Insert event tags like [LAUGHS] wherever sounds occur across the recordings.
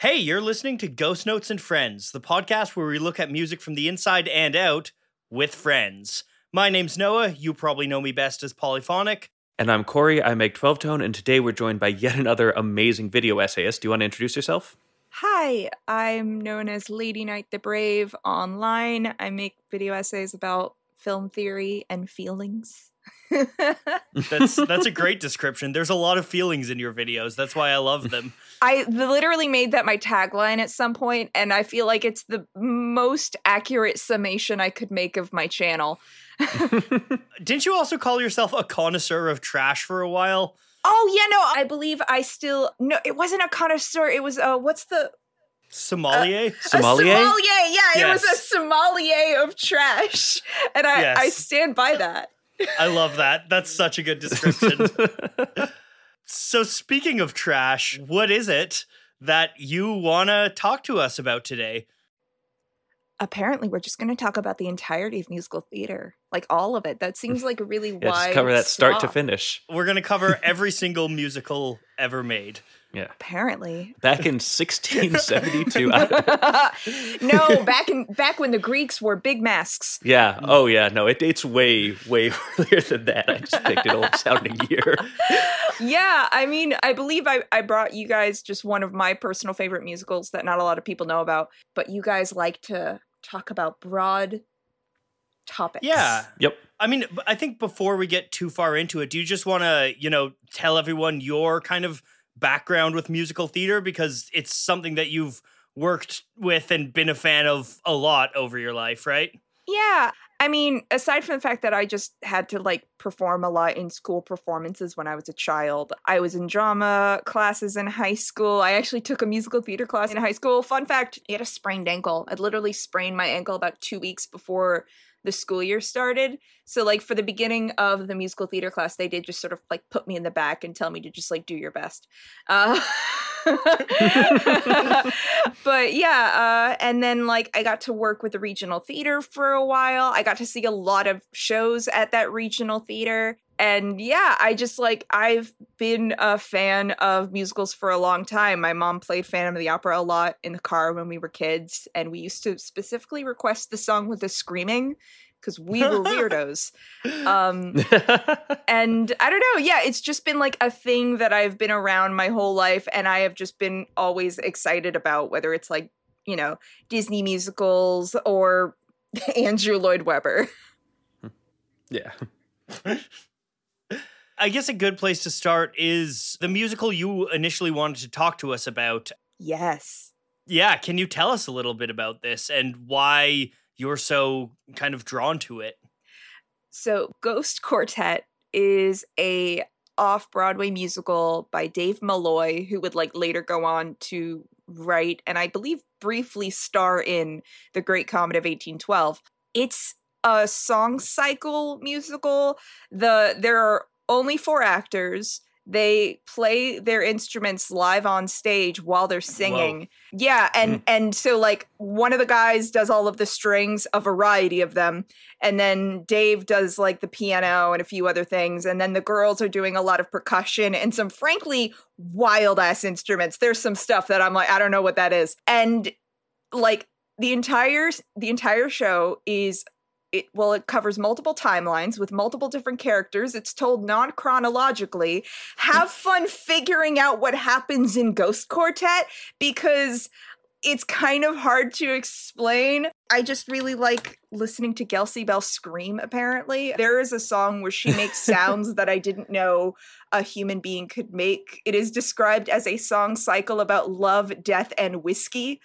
Hey, you're listening to Ghost Notes and Friends, the podcast where we look at music from the inside and out with friends. My name's Noah. You probably know me best as Polyphonic. And I'm Corey. I make 12 tone, and today we're joined by yet another amazing video essayist. Do you want to introduce yourself? Hi, I'm known as Lady Knight the Brave online. I make video essays about film theory and feelings. That's that's a great [LAUGHS] description. There's a lot of feelings in your videos. That's why I love them. I literally made that my tagline at some point, and I feel like it's the most accurate summation I could make of my channel. [LAUGHS] Didn't you also call yourself a connoisseur of trash for a while? Oh yeah, no, I believe I still no. It wasn't a connoisseur. It was uh, what's the Sommelier? Sommelier? A sommelier. Yeah, it was a Yes. sommelier of trash, [LAUGHS] and I Yes. I stand by that. I love that. That's such a good description. [LAUGHS] so, speaking of trash, what is it that you want to talk to us about today? Apparently, we're just going to talk about the entirety of musical theater, like all of it. That seems like a really Yeah, wide. just cover that start to finish. We're going to cover every single musical ever made. Yeah. Apparently, Back in 1672. I- [LAUGHS] no. [LAUGHS] Back in back when the Greeks wore big masks. yeah. Oh, yeah. No, it dates way, way [LAUGHS] earlier than that. I just picked an old sounding year. Yeah, I mean, I believe I, I brought you guys just one of my personal favorite musicals that not a lot of people know about, but you guys like to talk about broad topics. Yeah. Yep. I mean, I think before we get too far into it, do you just want to, you know, tell everyone your kind of background with musical theater? Because it's something that you've worked with and been a fan of a lot over your life, right? Yeah. I mean, aside from the fact that I just had to like perform a lot in school performances when I was a child, I was in drama classes in high school. I actually took a musical theater class in high school. Fun fact I had a sprained ankle. I literally sprained my ankle about two weeks before the school year started. So, like, for the beginning of the musical theater class, they did just sort of like put me in the back and tell me to just like do your best. Uh, [LAUGHS] but yeah, uh, and then like I got to work with the regional theater for a while. I got to see a lot of shows at that regional theater. And yeah, I just like I've been a fan of musicals for a long time. My mom played Phantom of the Opera a lot in the car when we were kids, and we used to specifically request the song with the screaming because we were weirdos. [LAUGHS] Um, and I don't know. Yeah, it's just been like a thing that I've been around my whole life, and I have just been always excited about whether it's like you know Disney musicals or [LAUGHS] Andrew Lloyd Webber. yeah. [LAUGHS] I guess a good place to start is the musical you initially wanted to talk to us about. Yes. Yeah, can you tell us a little bit about this and why you're so kind of drawn to it? So Ghost Quartet is a off-Broadway musical by Dave Malloy, who would like later go on to write and I believe briefly star in The Great Comet of 1812. It's a song cycle musical. The there are only four actors. They play their instruments live on stage while they're singing. Yeah, and mm. and so like one of the guys does all of the strings, a variety of them, and then Dave does like the piano and a few other things, and then the girls are doing a lot of percussion and some frankly wild ass instruments. There's some stuff that I'm like I don't know what that is. And like the entire the entire show is it well it covers multiple timelines with multiple different characters. It's told non-chronologically. Have fun figuring out what happens in ghost quartet because it's kind of hard to explain. I just really like listening to Gelsey Bell scream apparently. There is a song where she makes [LAUGHS] sounds that i didn't know a human being could make. It is described as a song cycle about love death and whiskey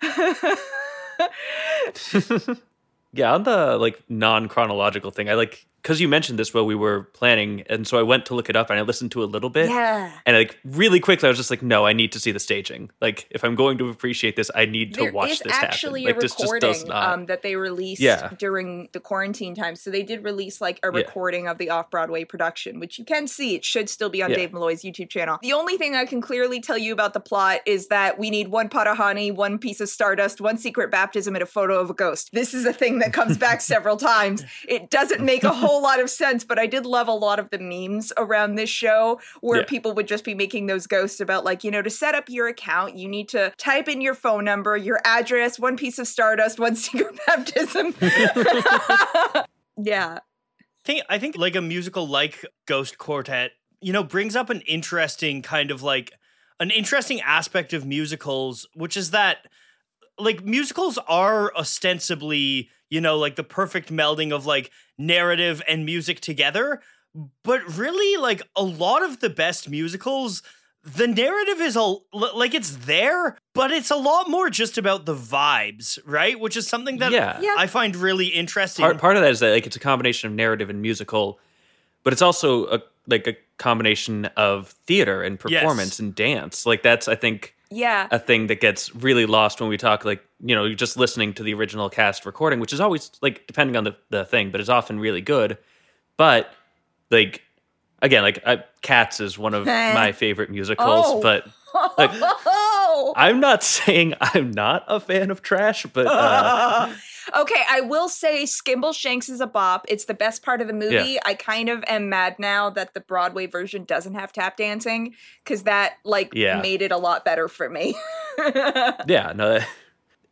[LAUGHS] [LAUGHS] Yeah, on the like non chronological thing, I like because you mentioned this while we were planning, and so I went to look it up and I listened to a little bit. yeah And like really quickly, I was just like, no, I need to see the staging. Like, if I'm going to appreciate this, I need to There watch is this actually happen. Like, this just does not. um, that they released Yeah. during the quarantine time. So they did release like a Yeah. recording of the off Broadway production, which you can see. It should still be on Yeah. Dave Malloy's YouTube channel. The only thing I can clearly tell you about the plot is that we need one pot of honey, one piece of stardust, one secret baptism, and a photo of a ghost. This is a thing that comes back [LAUGHS] several times. It doesn't make a whole [LAUGHS] whole lot of sense, but I did love a lot of the memes around this show where Yeah. people would just be making those ghosts about, like, you know, to set up your account, you need to type in your phone number, your address, one piece of stardust, one [LAUGHS] secret baptism. [LAUGHS] yeah. think I think like a musical like Ghost Quartet, you know, brings up an interesting kind of like an interesting aspect of musicals, which is that like musicals are ostensibly, you know, like the perfect melding of like narrative and music together, but really like a lot of the best musicals the narrative is a like it's there, but it's a lot more just about the vibes, right? Which is something that Yeah. Yeah. I find really interesting. part part of that is that like it's a combination of narrative and musical, but it's also a like a combination of theater and Yes. performance and dance. Like that's I think Yeah. a thing that gets really lost when we talk like you know you're just listening to the original cast recording, which is always like depending on the the thing, but is often really good. But like again, like I, Cats is one of [LAUGHS] my favorite musicals, Oh. but Like, [LAUGHS] I'm not saying I'm not a fan of trash, but uh, [LAUGHS] okay, I will say Skimble Shanks is a bop. It's the best part of the movie. I kind of am mad now that the Broadway version doesn't have tap dancing because that like Yeah. made it a lot better for me. [LAUGHS] yeah, no,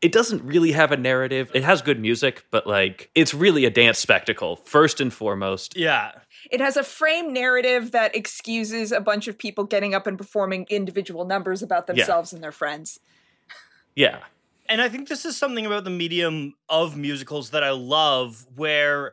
it doesn't really have a narrative. It has good music, but like it's really a dance spectacle first and foremost. yeah. it has a frame narrative that excuses a bunch of people getting up and performing individual numbers about themselves and their friends. Yeah, And I think this is something about the medium of musicals that I love, where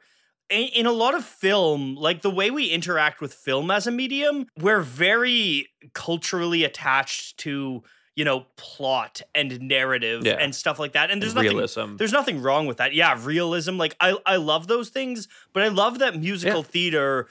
in, in a lot of film, like the way we interact with film as a medium, we're very culturally attached to, you know, plot and narrative Yeah. and stuff like that. And there's nothing realism. there's nothing wrong with that. Yeah, realism. Like I I love those things, but I love that musical Yeah. theater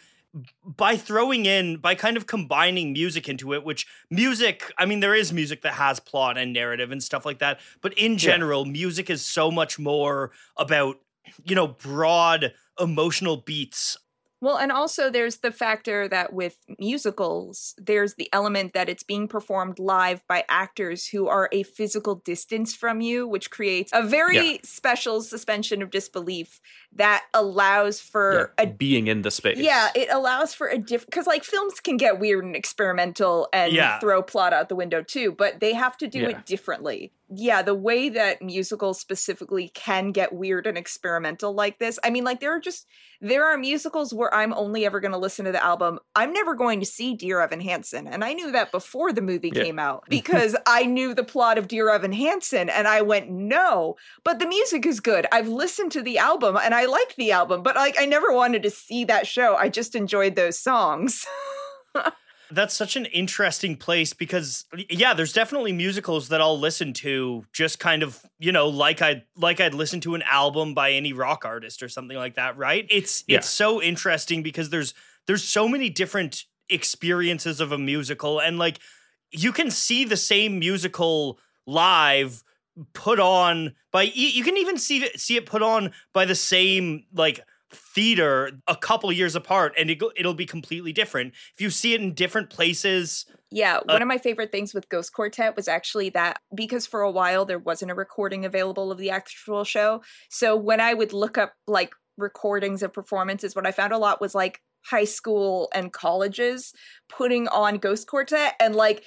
by throwing in by kind of combining music into it, which music, I mean there is music that has plot and narrative and stuff like that, but in general, music is so much more about you know, broad emotional beats. Well, and also there's the factor that with musicals, there's the element that it's being performed live by actors who are a physical distance from you, which creates a very Yeah. special suspension of disbelief that allows for yeah, a being in the space. yeah, it allows for a different because like films can get weird and experimental and Yeah. throw plot out the window too, but they have to do it differently. Yeah, the way that musicals specifically can get weird and experimental like this. I mean, like there are just there are musicals where I'm only ever going to listen to the album. I'm never going to see Dear Evan Hansen, and I knew that before the movie Yeah. came out [LAUGHS] because I knew the plot of Dear Evan Hansen, and I went no. But the music is good. I've listened to the album and I like the album, but like I never wanted to see that show. I just enjoyed those songs. [LAUGHS] That's such an interesting place because yeah, there's definitely musicals that I'll listen to just kind of, you know, like I like I'd listen to an album by any rock artist or something like that, right? It's Yeah. it's so interesting because there's there's so many different experiences of a musical and like you can see the same musical live put on by you you can even see it see it put on by the same like theater a couple years apart and it go, it'll be completely different if you see it in different places Yeah, uh, one of my favorite things with Ghost Quartet was actually that because for a while there wasn't a recording available of the actual show. So when I would look up like recordings of performances, what I found a lot was like high school and colleges putting on Ghost Quartet and like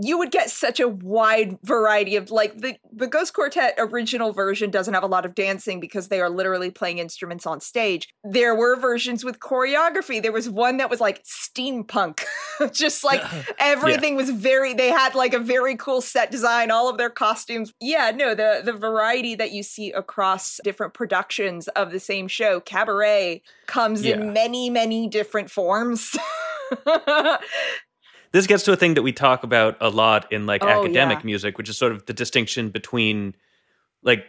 you would get such a wide variety of like the the Ghost Quartet original version doesn't have a lot of dancing because they are literally playing instruments on stage. There were versions with choreography. There was one that was like steampunk, [LAUGHS] just like [LAUGHS] everything was very they had like a very cool set design all of their costumes yeah no the the variety that you see across different productions of the same show cabaret comes Yeah. in many many different forms [LAUGHS] this gets to a thing that we talk about a lot in like Oh, academic yeah. music, which is sort of the distinction between like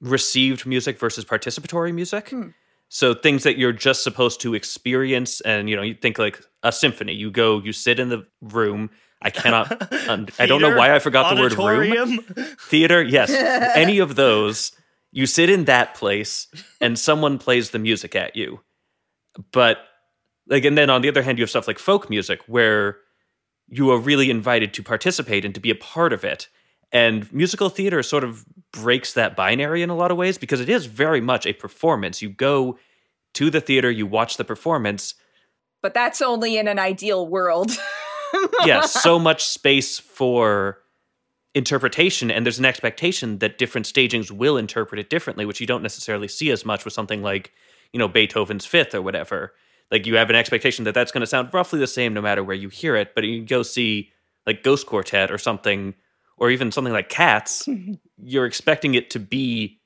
received music versus participatory music. Hmm. So things that you're just supposed to experience, and you know, you think like a symphony. You go, you sit in the room. I cannot. [LAUGHS] un- I don't know why I forgot the word room. Theater, yes. [LAUGHS] Any of those, you sit in that place, and someone plays the music at you. But like, and then on the other hand, you have stuff like folk music where you are really invited to participate and to be a part of it. And musical theater sort of breaks that binary in a lot of ways because it is very much a performance. You go to the theater, you watch the performance. But that's only in an ideal world. [LAUGHS] yeah, so much space for interpretation, and there's an expectation that different stagings will interpret it differently, which you don't necessarily see as much with something like, you know, Beethoven's Fifth or whatever. Like you have an expectation that that's going to sound roughly the same no matter where you hear it, but you go see like Ghost Quartet or something, or even something like Cats, mm-hmm. you're expecting it to be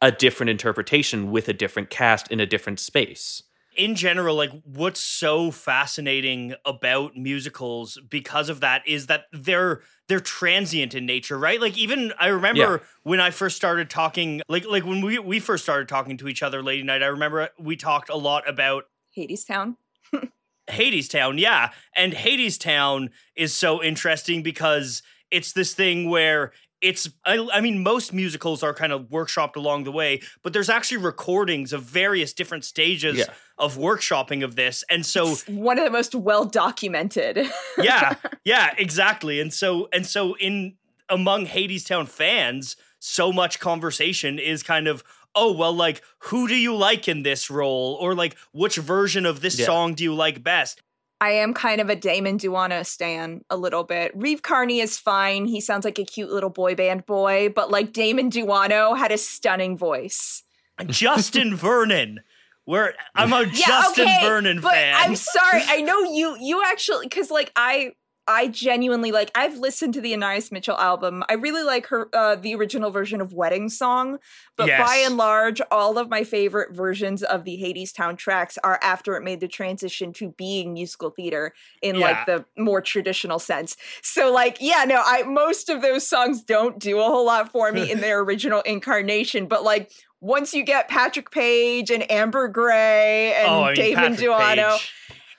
a different interpretation with a different cast in a different space in general, like what's so fascinating about musicals because of that is that they're they're transient in nature, right? Like even I remember yeah. when I first started talking, like like when we we first started talking to each other Lady Knight. I remember we talked a lot about Hadestown. [LAUGHS] Hadestown, yeah, and Hadestown is so interesting because it's this thing where it's I, I, mean most musicals are kind of workshopped along the way but there's actually recordings of various different stages yeah. of workshopping of this and so it's one of the most well documented [LAUGHS] yeah yeah exactly and so and so in among hadestown fans so much conversation is kind of oh well like who do you like in this role or like which version of this yeah. song do you like best I am kind of a Damon Daunno stan a little bit. Reeve Carney is fine. He sounds like a cute little boy band boy, but like Damon Daunno had a stunning voice. Justin [LAUGHS] Vernon. Where I'm a yeah, Justin okay, Vernon but fan. I'm sorry. I know [LAUGHS] you you actually because like I I genuinely like. I've listened to the Anais Mitchell album. I really like her uh, the original version of Wedding Song, but yes. by and large, all of my favorite versions of the Hades Town tracks are after it made the transition to being musical theater in yeah. like the more traditional sense. So like, yeah, no, I most of those songs don't do a whole lot for me in [LAUGHS] their original incarnation, but like once you get Patrick Page and Amber Gray and oh, I mean, Damon Daunno. Page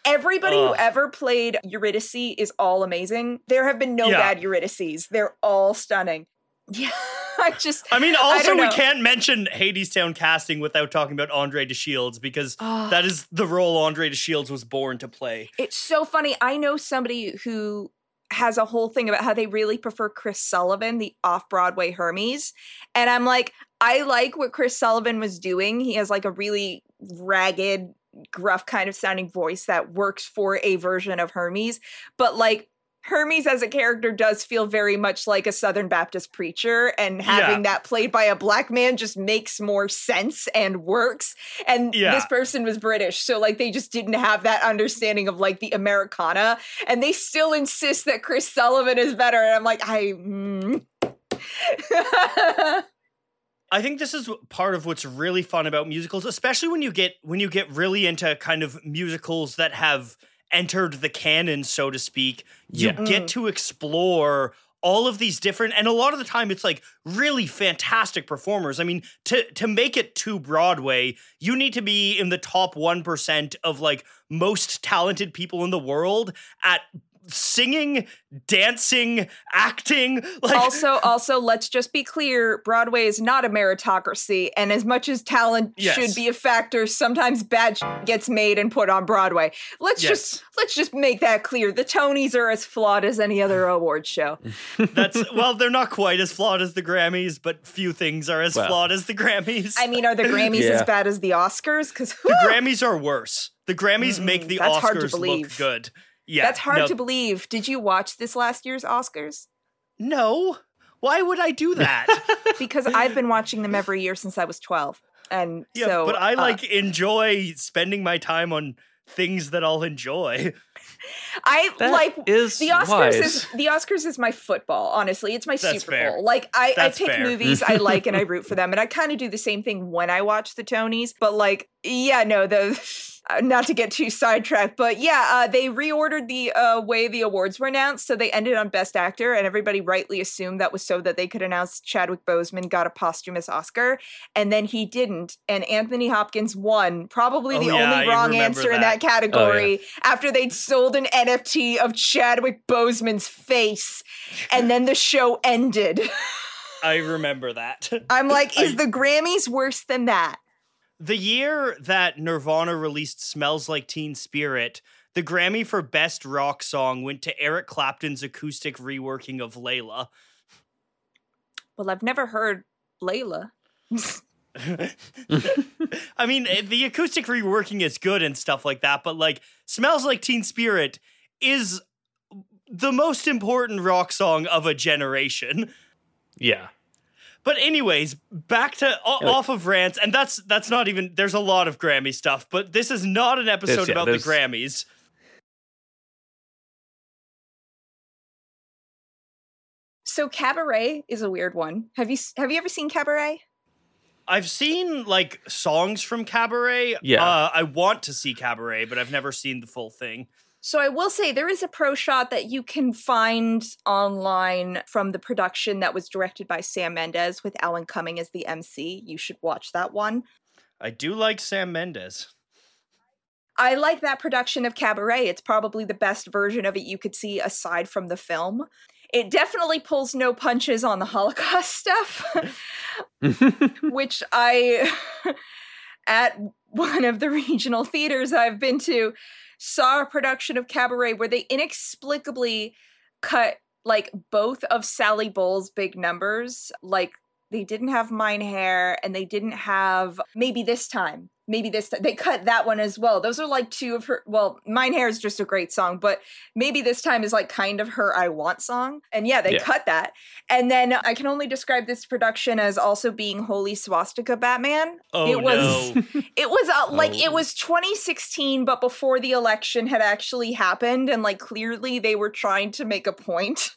Everybody who ever played Eurydice is all amazing. There have been no yeah. bad Eurydices. They're all stunning. [LAUGHS] Yeah, I just. I mean, also I we can't mention Hadestown casting without talking about Andre de Shields because oh. that is the role Andre de Shields was born to play. It's so funny. I know somebody who has a whole thing about how they really prefer Chris Sullivan, the off Broadway Hermes. And I'm like, I like what Chris Sullivan was doing. He has like a really ragged, gruff kind of sounding voice that works for a version of Hermes. But like Hermes as a character does feel very much like a Southern Baptist preacher, and having yeah. that played by a black man just makes more sense and works. And yeah. this person was British, so like they just didn't have that understanding of like the Americana, and they still insist that Chris Sullivan is better. And I'm like, I. Mm. [LAUGHS] I think this is part of what's really fun about musicals, especially when you get when you get really into kind of musicals that have entered the canon, so to speak. You yeah. get mm. to explore all of these different and a lot of the time it's like really fantastic performers. I mean, to to make it to Broadway, you need to be in the top 1% of like most talented people in the world at singing, dancing, acting. Like also, also, let's just be clear: Broadway is not a meritocracy, and as much as talent yes. should be a factor, sometimes bad gets made and put on Broadway. Let's yes. just let's just make that clear. The Tonys are as flawed as any other [LAUGHS] award show. That's [LAUGHS] well, they're not quite as flawed as the Grammys, but few things are as well. flawed as the Grammys. I mean, are the Grammys yeah. as bad as the Oscars? Because the Grammys are worse. The Grammys mm-hmm. make the Oscars look good. Yeah. That's hard no. to believe. Did you watch this last year's Oscars? No. Why would I do [LAUGHS] that? because I've been watching them every year since I was 12. And yeah, so but I uh, like enjoy spending my time on things that I'll enjoy. I that like is the Oscars wise. is the Oscars is my football, honestly. It's my That's Super fair. Bowl. Like I, I pick fair. movies I like and I [LAUGHS] root for them. And I kind of do the same thing when I watch the Tonys. But like, yeah, no, the not to get too sidetracked, but yeah, uh, they reordered the uh, way the awards were announced. So they ended on Best Actor, and everybody rightly assumed that was so that they could announce Chadwick Boseman got a posthumous Oscar, and then he didn't. And Anthony Hopkins won, probably oh, the yeah, only wrong answer that. in that category, oh, yeah. after they'd sold an NFT of Chadwick Boseman's face, and then the show ended. [LAUGHS] I remember that. I'm like, [LAUGHS] is I, the Grammys worse than that? The year that Nirvana released Smells Like Teen Spirit, the Grammy for Best Rock Song went to Eric Clapton's acoustic reworking of Layla. Well, I've never heard Layla. [LAUGHS] I mean, eh, the acoustic reworking is good and stuff like that, but like Smells Like Teen Spirit is the most important rock song of a generation. Yeah. But anyways, back to o- off of rants, and that's that's not even. There's a lot of Grammy stuff, but this is not an episode There's- yeah, about the Grammys. So Cabaret is a weird one. Have you have you ever seen Cabaret? I've seen like songs from Cabaret. Yeah. uh, I want to see Cabaret, but I've never seen the full thing. So I will say there is a pro shot that you can find online from the production that was directed by Sam Mendes with Alan Cumming as the MC. You should watch that one. I do like Sam Mendes. I like that production of Cabaret. It's probably the best version of it you could see aside from the film. It definitely pulls no punches on the Holocaust [LAUGHS] stuff, [LAUGHS] which I, [LAUGHS] at one of the regional theaters I've been to, saw a production of Cabaret where they inexplicably cut like both of Sally Bowles' big numbers. Like they didn't have Mein Herr and they didn't have maybe this time. Maybe this they cut that one as well. Those are like two of her. Well, Mein Herr is just a great song, but maybe this time is like kind of her I want song. And yeah, they Yeah. cut that. And then I can only describe this production as also being Holy Swastika Batman. Oh it was no! [LAUGHS] it was uh, like it Oh. was 2016, but before the election had actually happened, and like clearly they were trying to make a point.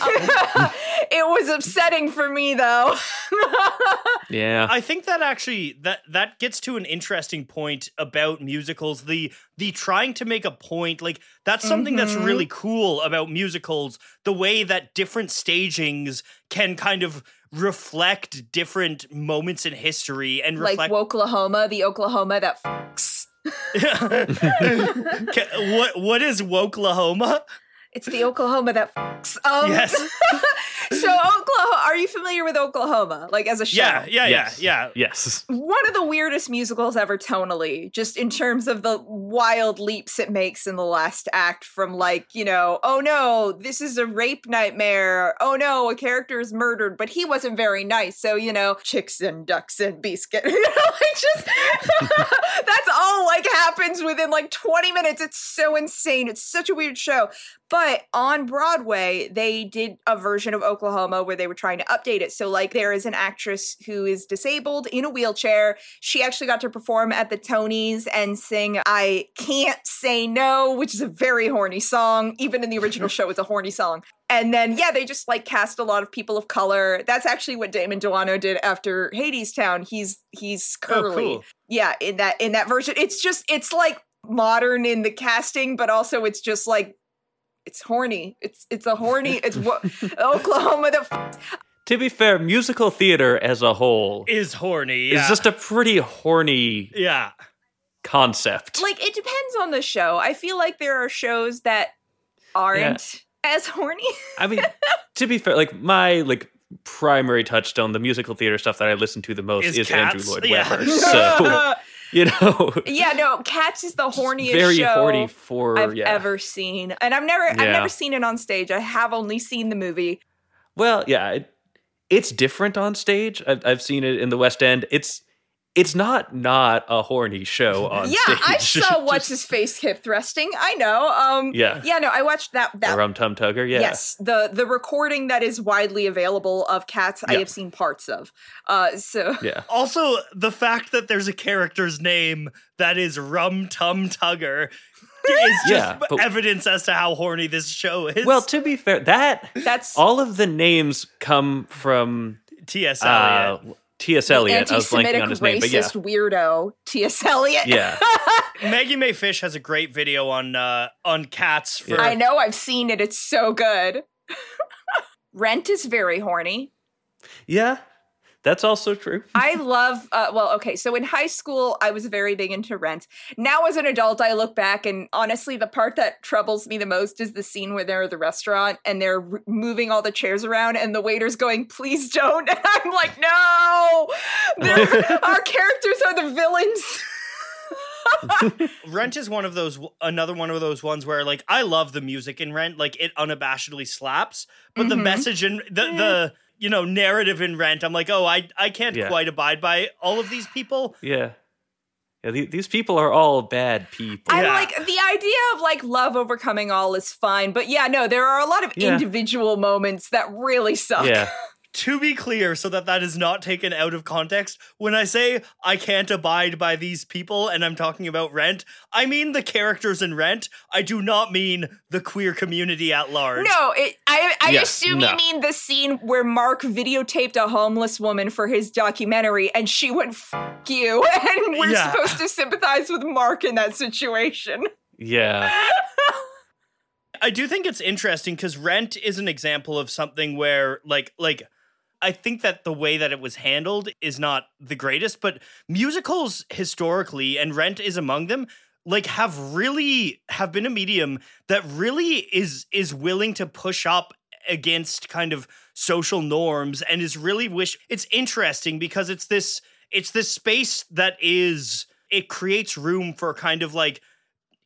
Um, [LAUGHS] it was upsetting for me though. [LAUGHS] yeah. I think that actually that that gets to an interesting point about musicals. The the trying to make a point, like that's something that's Mhm. really cool about musicals. The way that different stagings can kind of reflect different moments in history and like reflect Oklahoma, the Oklahoma that fucks. [LAUGHS] What what is Woklahoma? It's the Oklahoma that fucks. Um, Yes. [LAUGHS] so Oklahoma, are you familiar with Oklahoma? Like as a show? Yeah, yeah, Yes. yeah, yeah. yes. one of the weirdest musicals ever tonally, just in terms of the wild leaps it makes in the last act from like, you know, oh no, this is a rape nightmare. Oh no, a character is murdered, but he wasn't very nice. So, you know, chicks and ducks and biscuit. [LAUGHS] You know, like just [LAUGHS] that's all like happens within like 20 minutes. It's so insane. It's such a weird show. But on Broadway, they did a version of Oklahoma where they were trying to update it. So, like, there is an actress who is disabled in a wheelchair. She actually got to perform at the Tonys and sing I Can't Say No, which is a very horny song. Even in the original [LAUGHS] show, it's a horny song. And then, yeah, they just like cast a lot of people of color. That's actually what Damon Delano did after Hades Town. He's he's Oh, curly. cool. Yeah, in that in that version. It's just it's like modern in the casting, but also it's just like it's horny. It's it's a horny. It's [LAUGHS] what Oklahoma. The f- To be fair, musical theater as a whole Is horny. Yeah. is just a pretty horny yeah. concept. like it depends on the show. I feel like there are shows that aren't as horny. I mean, [LAUGHS] to be fair, like my like primary touchstone, the musical theater stuff that I listen to the most Is is, Andrew Lloyd Yeah. Webber. [LAUGHS] So [LAUGHS] you know, yeah, no, Cats is the horniest very show horny for I've yeah. ever seen, and I've never I've never seen it on stage. I have only seen the movie. Well, yeah, it, it's different on stage. I've, I've seen it in the West End. It's it's not not a horny show [LAUGHS] on yeah, stage. I saw [LAUGHS] Just- what's his face hip thrusting. I know. Um, Yeah. yeah, no, I watched that. That Rum Tum Tugger. Yeah, Yes, the the recording that is widely available of cats I have seen parts of. Uh so yeah. [LAUGHS] Also, the fact that there's a character's name that is Rum Tum Tugger is just Yeah, but- evidence as to how horny this show is. Well, to be fair, that that's all of the names come from T.S. uh, Eliot. T.S. Eliot. I was blanking anti-Semitic on his name, but yeah, racist weirdo T.S. Eliot. yeah. [LAUGHS] Maggie Mae Fish has a great video on uh, on cats for I know I've seen it. It's so good. [LAUGHS] Rent is very horny. Yeah, that's also true. [LAUGHS] I love, uh, well, okay, so in high school, I was very big into Rent. Now, as an adult, I look back, and honestly, the part that troubles me the most is the scene where they're at the restaurant and they're r- moving all the chairs around, and the waiter's going, please don't. [LAUGHS] And I'm like, no, [LAUGHS] our characters are the villains. Rent is one of those another one of those ones where like I love the music in Rent, like it unabashedly slaps, but the Mhm. message and the the you know narrative in Rent, I'm like, oh, I I can't Yeah. quite abide by all of these people. Yeah, Yeah, these people are all bad people. I'm Yeah. like the idea of like love overcoming all is fine, but yeah, no, there are a lot of Yeah. individual moments that really suck. yeah, [LAUGHS] to be clear, so that that is not taken out of context, when I say I can't abide by these people and I'm talking about Rent, I mean the characters in Rent. I do not mean the queer community at large. No, it, I I Yeah, assume no. you mean the scene where Mark videotaped a homeless woman for his documentary, and she went "fuck you," [LAUGHS] and we're Yeah. supposed to sympathize with Mark in that situation. yeah, [LAUGHS] I do think it's interesting because Rent is an example of something where, like, like I think that the way that it was handled is not the greatest, but musicals historically, and Rent is among them, like have really have been a medium that really is is willing to push up against kind of social norms and is really wish it's interesting because it's this it's this space that is it creates room for kind of like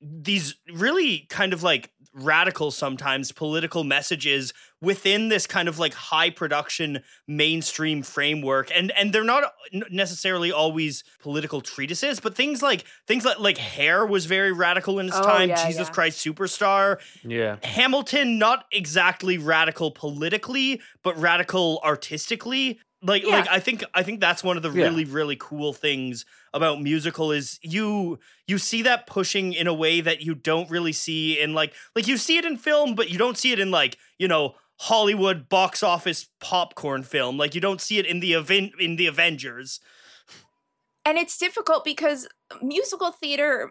these really kind of like radical sometimes political messages within this kind of like high production mainstream framework and and they're not necessarily always political treatises but things like things like like hair was very radical in its Oh, time yeah, jesus yeah. christ superstar yeah, hamilton not exactly radical politically but radical artistically like Yeah. like i think i think that's one of the Yeah. really really cool things about musical is you you see that pushing in a way that you don't really see in like like you see it in film but you don't see it in like you know hollywood box office popcorn film like you don't see it in the event in the avengers And it's difficult because musical theater,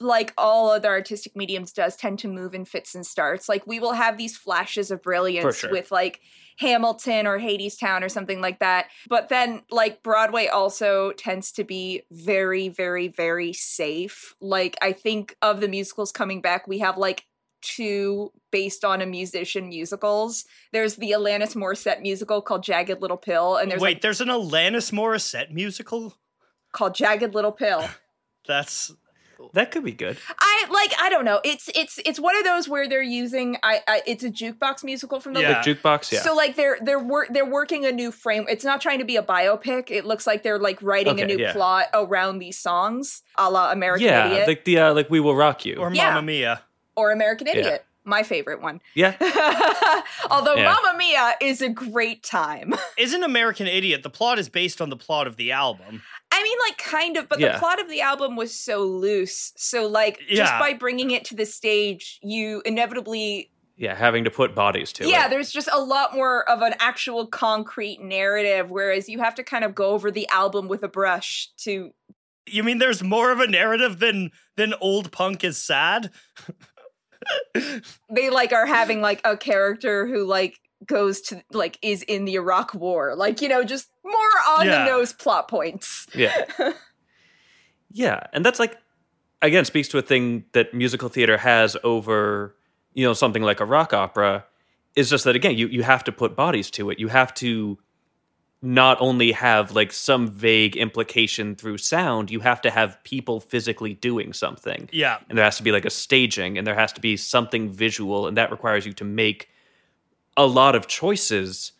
like all other artistic mediums, does tend to move in fits and starts. Like we will have these flashes of brilliance sure. with like Hamilton or Hadestown or something like that. But then, like Broadway also tends to be very, very, very safe. Like I think of the musicals coming back, we have like two based on a musician musicals. There's the Alanis Morissette musical called Jagged Little Pill, and there's wait like there's an alanis morissette musical called Jagged Little Pill. [LAUGHS] that's that could be good. I like I don't know. It's it's it's one of those where they're using I, I it's a jukebox musical from the Yeah. Like jukebox, yeah. So like they're they're work they're working a new frame. It's not trying to be a biopic. It looks like they're like writing a new yeah. plot around these songs, a la American yeah, Idiot like the uh, like we will rock you. or Yeah. mamma mia or American Idiot. My favorite one. yeah, [LAUGHS] Although Yeah. Mamma Mia is a great time. [LAUGHS] isn't american idiot the plot is based on the plot of the album I mean, like, kind of, but Yeah. the plot of the album was so loose. So, like, just by bringing it to the stage, you inevitably yeah, having to put bodies to yeah, it. there's just a lot more of an actual concrete narrative, whereas you have to kind of go over the album with a brush to. You mean there's more of a narrative than than old punk is sad? [LAUGHS] They like are having like a character who like goes to like is in the Iraq War, like you know, just more on Yeah. the nose plot points. Yeah. [LAUGHS] yeah. And that's like, again, speaks to a thing that musical theater has over, you know, something like a rock opera is just that, again, you, you have to put bodies to it. You have to not only have like some vague implication through sound, you have to have people physically doing something. Yeah. And there has to be like a staging and there has to be something visual. And that requires you to make a lot of choices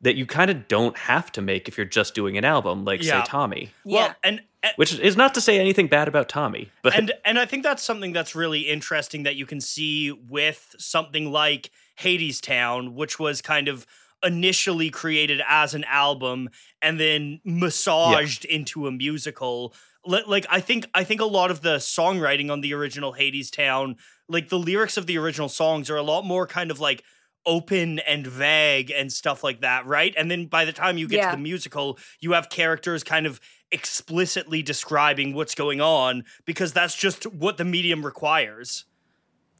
that you kind of don't have to make if you're just doing an album, like, Yeah. say, Tommy Yeah, Well, and eh which is not to say anything bad about Tommy, but and and I think that's something that's really interesting that you can see with something like Hades Town, which was kind of initially created as an album and then massaged into a musical. Like I think I think a lot of the songwriting on the original Hades Town, like the lyrics of the original songs are a lot more kind of like open and vague and stuff like that, right? And then by the time you get Yeah. to the musical, you have characters kind of explicitly describing what's going on because that's just what the medium requires.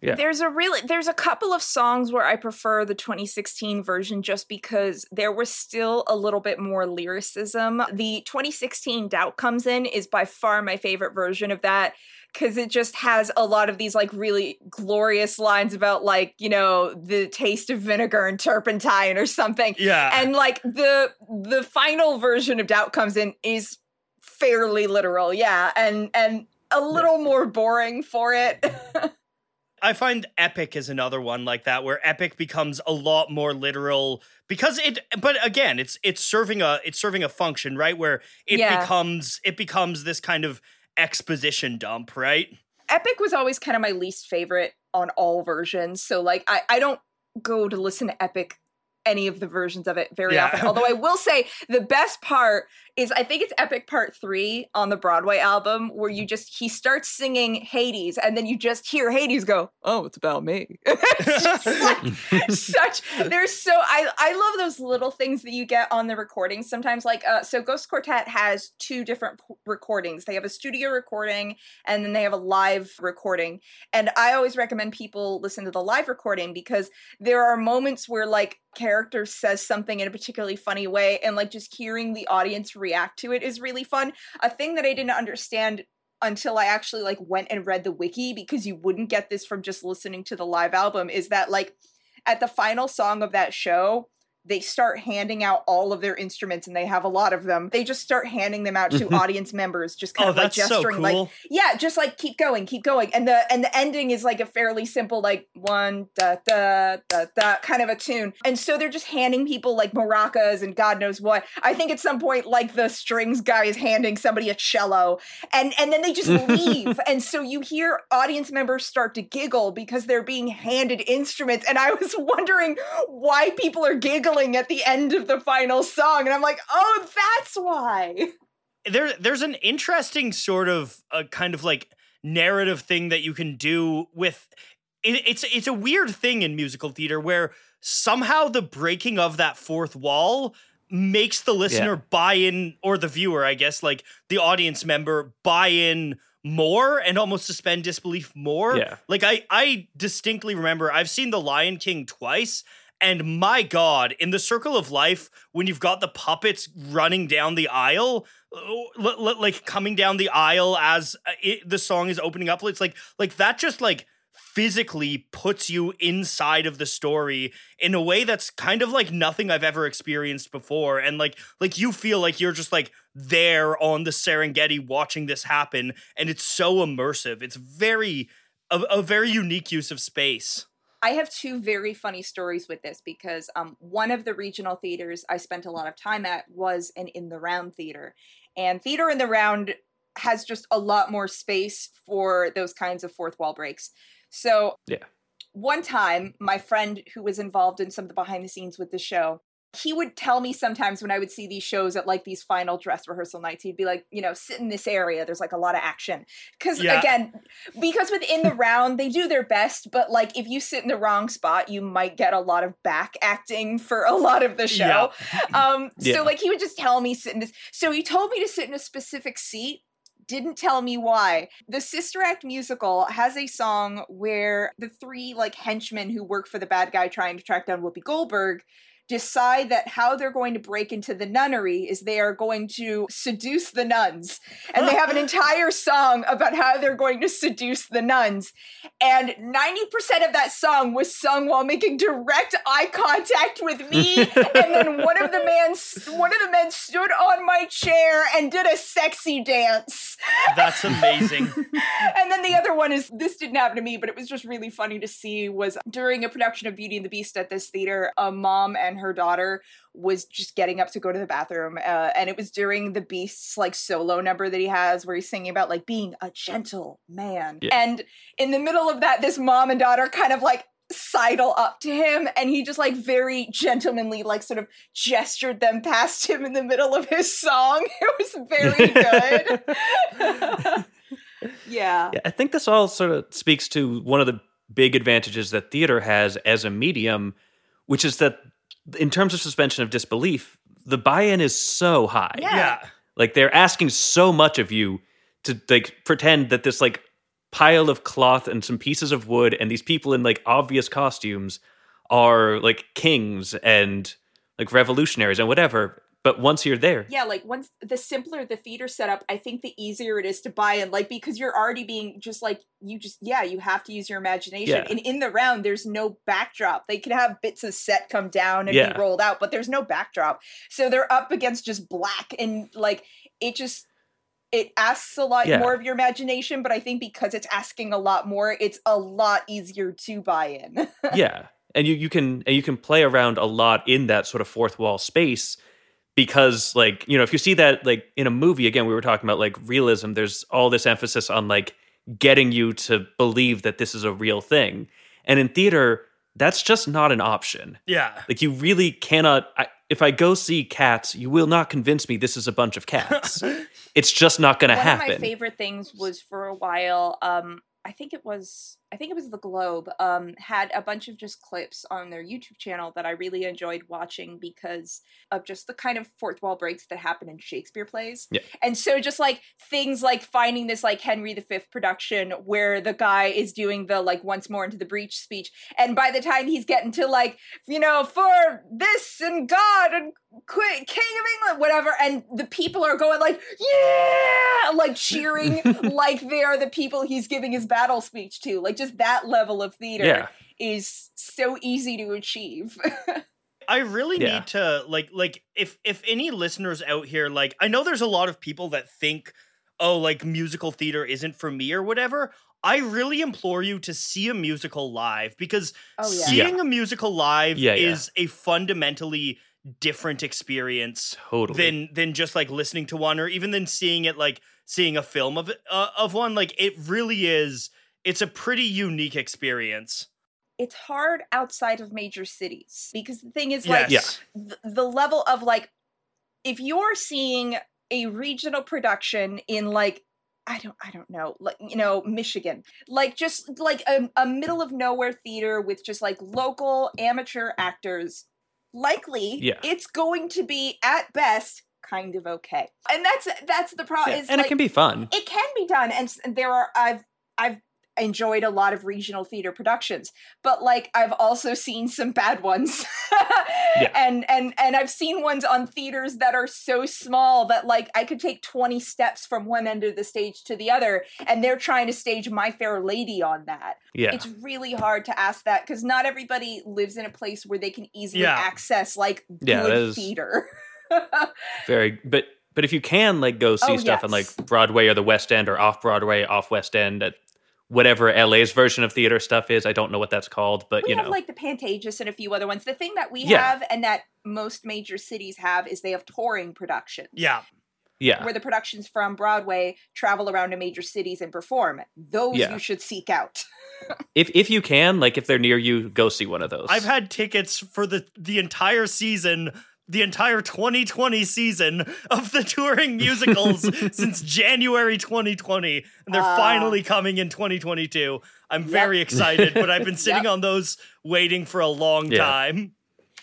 Yeah, There's a really there's a couple of songs where I prefer the 2016 version just because there was still a little bit more lyricism. The 2016 Doubt Comes In is by far my favorite version of that cuz it just has a lot of these like really glorious lines about like, you know, the taste of vinegar and turpentine or something. Yeah. And like the the final version of Doubt Comes In is fairly literal. Yeah, and and a little more boring for it. [LAUGHS] I find Epic is another one like that where Epic becomes a lot more literal because it but again it's it's serving a it's serving a function right where it Yeah. becomes it becomes this kind of exposition dump, right? Epic was always kind of my least favorite on all versions. So like I, I don't go to listen to Epic any of the versions of it very Yeah. often. Although I will say the best part is I think it's Epic Part 3 on the Broadway album where you just he starts singing Hades and then you just hear Hades go, "Oh, it's about me." [LAUGHS] it's just like [LAUGHS] such there's so I I love those little things that you get on the recordings sometimes like uh so Ghost Quartet has two different p- recordings. They have a studio recording and then they have a live recording. And I always recommend people listen to the live recording because there are moments where like character says something in a particularly funny way and like just hearing the audience react to it is really fun. A thing that I didn't understand until I actually like went and read the wiki because you wouldn't get this from just listening to the live album is that like at the final song of that show they start handing out all of their instruments and they have a lot of them. They just start handing them out to mm-hmm. audience members just oh, kind Oh, of like that's so gesturing like yeah, just like keep going, keep going. And the and the ending is like a fairly simple like one da da da da kind of a tune. And so they're just handing people like maracas and God knows what. I think at some point like the strings guy is handing somebody a cello and and then they just [LAUGHS] leave. and so you hear audience members start to giggle because they're being handed instruments and I was [LAUGHS] wondering why people are giggling at the end of the final song and I'm like, "Oh, that's why." there there's an interesting sort of a kind of like narrative thing that you can do with it, it's it's a weird thing in musical theater where somehow the breaking of that fourth wall makes the listener buy in or the viewer i guess like the audience member buy in more and almost suspend disbelief more Yeah. like i i distinctly remember i've seen the lion king twice and my god in the circle of life when you've got the puppets running down the aisle l- like coming down the aisle as uh, it, the song is opening up it's like like that just like physically puts you inside of the story in a way that's kind of like nothing I've ever experienced before. And like like you feel like you're just like there on the Serengeti watching this happen and it's so immersive. It's very a, a very unique use of space I have two very funny stories with this because um, one of the regional theaters I spent a lot of time at was an In the Round theater. And Theater in the Round has just a lot more space for those kinds of fourth wall breaks. So, Yeah. one time, my friend who was involved in some of the behind the scenes with the show, he would tell me sometimes when I would see these shows at like these final dress rehearsal nights, he'd be like, you know, sit in this area. There's like a lot of action. Because Yeah. again, because within the round they do their best but like if you sit in the wrong spot you might get a lot of back acting for a lot of the show [LAUGHS] um Yeah. so like he would just tell me sit in this so he told me to sit in a specific seat didn't tell me why. The Sister Act musical has a song where the three like henchmen who work for the bad guy trying to track down Whoopi Goldberg decide that how they're going to break into the nunnery is they are going to seduce the nuns. And they have an [GASPS] entire song about how they're going to seduce the nuns. And 90% of that song was sung while making direct eye contact with me. [LAUGHS] and then one of the men one of the men stood on my chair and did a sexy dance. that's amazing [LAUGHS] and then the other one is this didn't happen to me, but it was just really funny to see was during a production of Beauty and the Beast at this theater, a mom and her daughter was just getting up to go to the bathroom, uh, and it was during the Beast's like solo number that he has where he's singing about like being a gentle man, Yeah. and in the middle of that, this mom and daughter kind of like sidle up to him and he just like very gentlemanly like sort of gestured them past him in the middle of his song. [LAUGHS] It was very good. [LAUGHS] Yeah. Yeah, I think this all sort of speaks to one of the big advantages that theater has as a medium, which is that in terms of suspension of disbelief, the buy-in is so high. Yeah. yeah Like they're asking so much of you to like pretend that this like pile of cloth and some pieces of wood and these people in like obvious costumes are like kings and like revolutionaries and whatever. But once you're there, yeah like once the simpler the theater setup i think the easier it is to buy in like because you're already being just like you just yeah you have to use your imagination Yeah. and in the round there's no backdrop they can have bits of set come down and Yeah. be rolled out but there's no backdrop so they're up against just black and like it just it asks a lot Yeah. more of your imagination but i think because it's asking a lot more it's a lot easier to buy in [LAUGHS] yeah and you, you can and you can play around a lot in that sort of fourth wall space because like you know if you see that like in a movie again we were talking about like realism there's all this emphasis on like getting you to believe that this is a real thing and in theater that's just not an option Yeah. like you really cannot I, if i go see cats you will not convince me this is a bunch of cats [LAUGHS] it's just not going to One happen of my favorite things was for a while. Um, I think it was I think it was the Globe. Um, had a bunch of just clips on their YouTube channel that I really enjoyed watching because of just the kind of fourth wall breaks that happen in Shakespeare plays. Yeah. And so just like things like finding this like Henry V production where the guy is doing the like once more into the breach speech, and by the time he's getting to like you know for this and God and Qu- King of England, whatever, and the people are going like, yeah, like cheering [LAUGHS] like they are the people he's giving his battle speech to. Like just that level of theater yeah is so easy to achieve. [LAUGHS] I really Yeah. need to like like if if any listeners out here like I know there's a lot of people that think oh like musical theater isn't for me or whatever. I really implore you to see a musical live because oh yeah. seeing a musical live Yeah, yeah. is a fundamentally different experience totally than than just like listening to one or even than seeing it like seeing a film of it uh, of one like it really is it's a pretty unique experience. It's hard outside of major cities because the thing is like Yes. th- the level of like if you're seeing a regional production in like I don't I don't know like you know Michigan like just like a, a middle of nowhere theater with just like local amateur actors likely Yeah. it's going to be at best kind of okay and that's that's the problem Yeah, and like, it can be fun it can be done and there are i've i've enjoyed a lot of regional theater productions but like i've also seen some bad ones. [LAUGHS] Yeah. and and and i've seen ones on theaters that are so small that like i could take 20 steps from one end of the stage to the other and they're trying to stage my fair lady on that. Yeah. It's really hard to ask that because not everybody lives in a place where they can easily Yeah. access like Yeah, good theater. [LAUGHS] very but but if you can like go see Oh, stuff on like broadway or the west end or off broadway off west end at whatever la's version of theater stuff is i don't know what that's called but we you have know like the Pantages and a few other ones. The thing that we Yeah. have and that most major cities have is they have touring productions. Yeah. yeah Where the productions from Broadway travel around to major cities and perform. Those Yeah. you should seek out. [LAUGHS] if if you can like if they're near you go see one of those I've had tickets for the the entire season, the entire 2020 season of the touring [LAUGHS] musicals since January 2020, and they're Ah. finally coming in 2022. I'm Yep. very excited, but I've been [LAUGHS] sitting Yep. on those waiting for a long Yeah. time.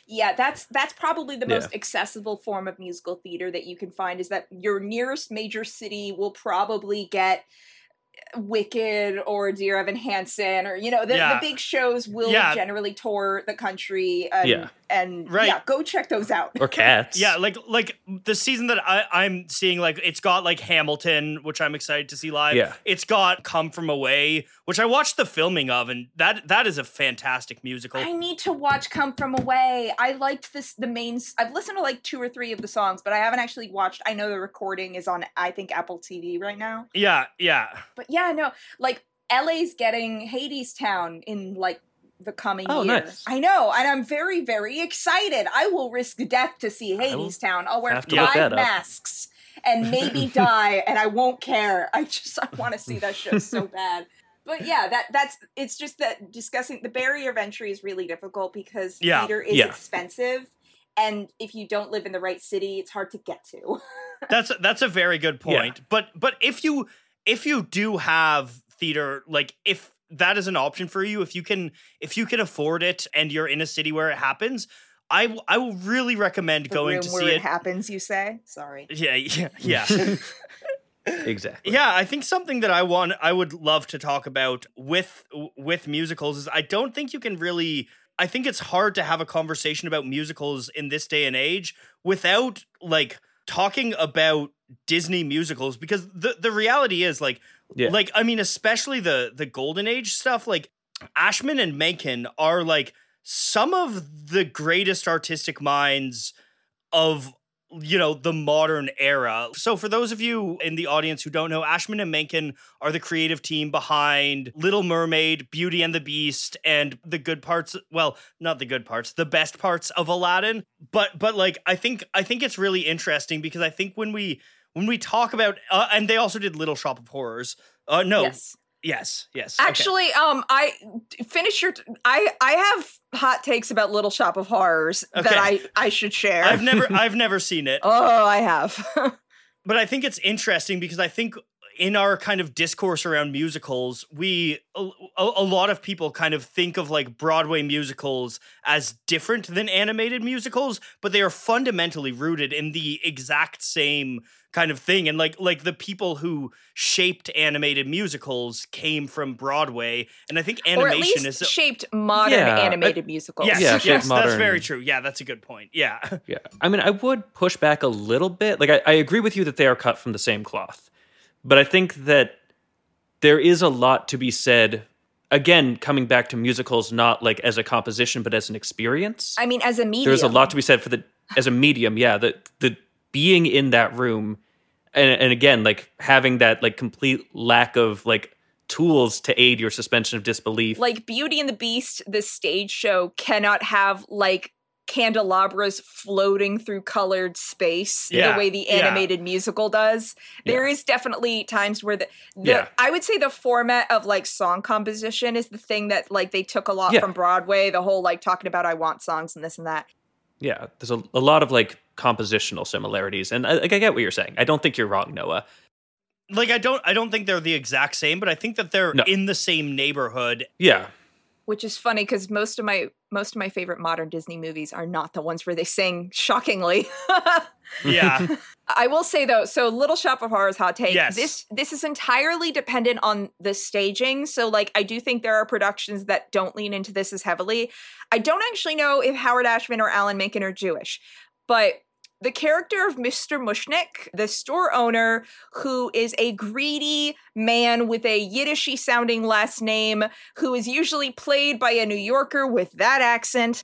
Yeah, that's that's probably the Yeah. most accessible form of musical theater that you can find is that your nearest major city will probably get Wicked or Dear Evan Hansen or you know the, Yeah. the big shows will Yeah. generally tour the country and Yeah. And Right. yeah go check those out. or cats Yeah, like like the season that I, I'm seeing, like it's got like Hamilton, which I'm excited to see live. Yeah. It's got Come From Away, which I watched the filming of, and that that is a fantastic musical. I need to watch Come From Away. I liked this the main I've listened to like two or three of the songs, but I haven't actually watched. I know the recording is on I think Apple TV right now. yeah, yeah. But yeah, no, like LA's getting Hadestown in like the coming Oh, year. nice. I know, and I'm very very excited. I will risk death to see will Hadestown. I'll wear have to look five masks and maybe [LAUGHS] die and I won't care. I just I want to see that show so [LAUGHS] bad. But yeah, that that's it's just that discussing the barrier of entry is really difficult because Yeah, theater is yeah. expensive and if you don't live in the right city, it's hard to get to. [LAUGHS] That's that's a very good Yeah. point. But but if you if you do have theater, like if that is an option for you, if you can if you can afford it and you're in a city where it happens, I w- I will really recommend the going room to where see it, it. happens, you say? Sorry. yeah, yeah, [LAUGHS] yeah. exactly Yeah, I think something that I want I would love to talk about with with musicals is I don't think you can really I think it's hard to have a conversation about musicals in this day and age without like talking about Disney musicals because the the reality is like Yeah. like I mean especially the the golden age stuff like Ashman and Menken are like some of the greatest artistic minds of you know the modern era. So for those of you in the audience who don't know, Ashman and Menken are the creative team behind Little Mermaid, Beauty and the Beast, and the good parts. Well, not the good parts, the best parts of Aladdin. But but like I think I think it's really interesting because I think when we when we talk about uh, and they also did Little Shop of Horrors. Uh, no, Yes. yes, yes. okay. Actually, um, I finish your. I I have hot takes about Little Shop of Horrors Okay. that I I should share. I've never [LAUGHS] I've never seen it. oh, I have. [LAUGHS] but I think it's interesting because I think in our kind of discourse around musicals, we a, a a lot of people kind of think of like Broadway musicals as different than animated musicals, but they are fundamentally rooted in the exact same kind of thing and like like the people who shaped animated musicals came from Broadway and I think or at animation least is shaped modern Yeah, I- animated musicals. Yes, Yeah, yes, shaped that's very true. Yeah, that's a good point. Yeah. [LAUGHS] Yeah. I mean, I would push back a little bit. Like, I, I agree with you that they are cut from the same cloth. But I think that there is a lot to be said, again, coming back to musicals, not like as a composition, but as an experience. I mean, as a medium, There's a lot to be said for the, as a medium, yeah, the, the being in that room. And, and again, like having that like complete lack of like tools to aid your suspension of disbelief. like Beauty and the Beast, the stage show cannot have like candelabras floating through colored space Yeah, the way the yeah. animated musical does. There is definitely times where the, the Yeah. I would say the format of like song composition is the thing that like they took a lot Yeah. from Broadway, the whole like talking about I want songs and this and that. yeah, there's a, a lot of like compositional similarities. And I, like, I get what you're saying. I don't think you're wrong, Noah. Like I don't I don't think they're the exact same, but I think that they're No. in the same neighborhood Yeah. Which is funny because most of my most of my favorite modern Disney movies are not the ones where they sing shockingly. [LAUGHS] Yeah. I will say though, so Little Shop of Horrors hot take. Yes. This this is entirely dependent on the staging. So like I do think there are productions that don't lean into this as heavily. I don't actually know if Howard Ashman or Alan Menken are Jewish, but the character of Mr. Mushnik, the store owner who is a greedy man with a Yiddishy sounding last name, who is usually played by a New Yorker with that accent.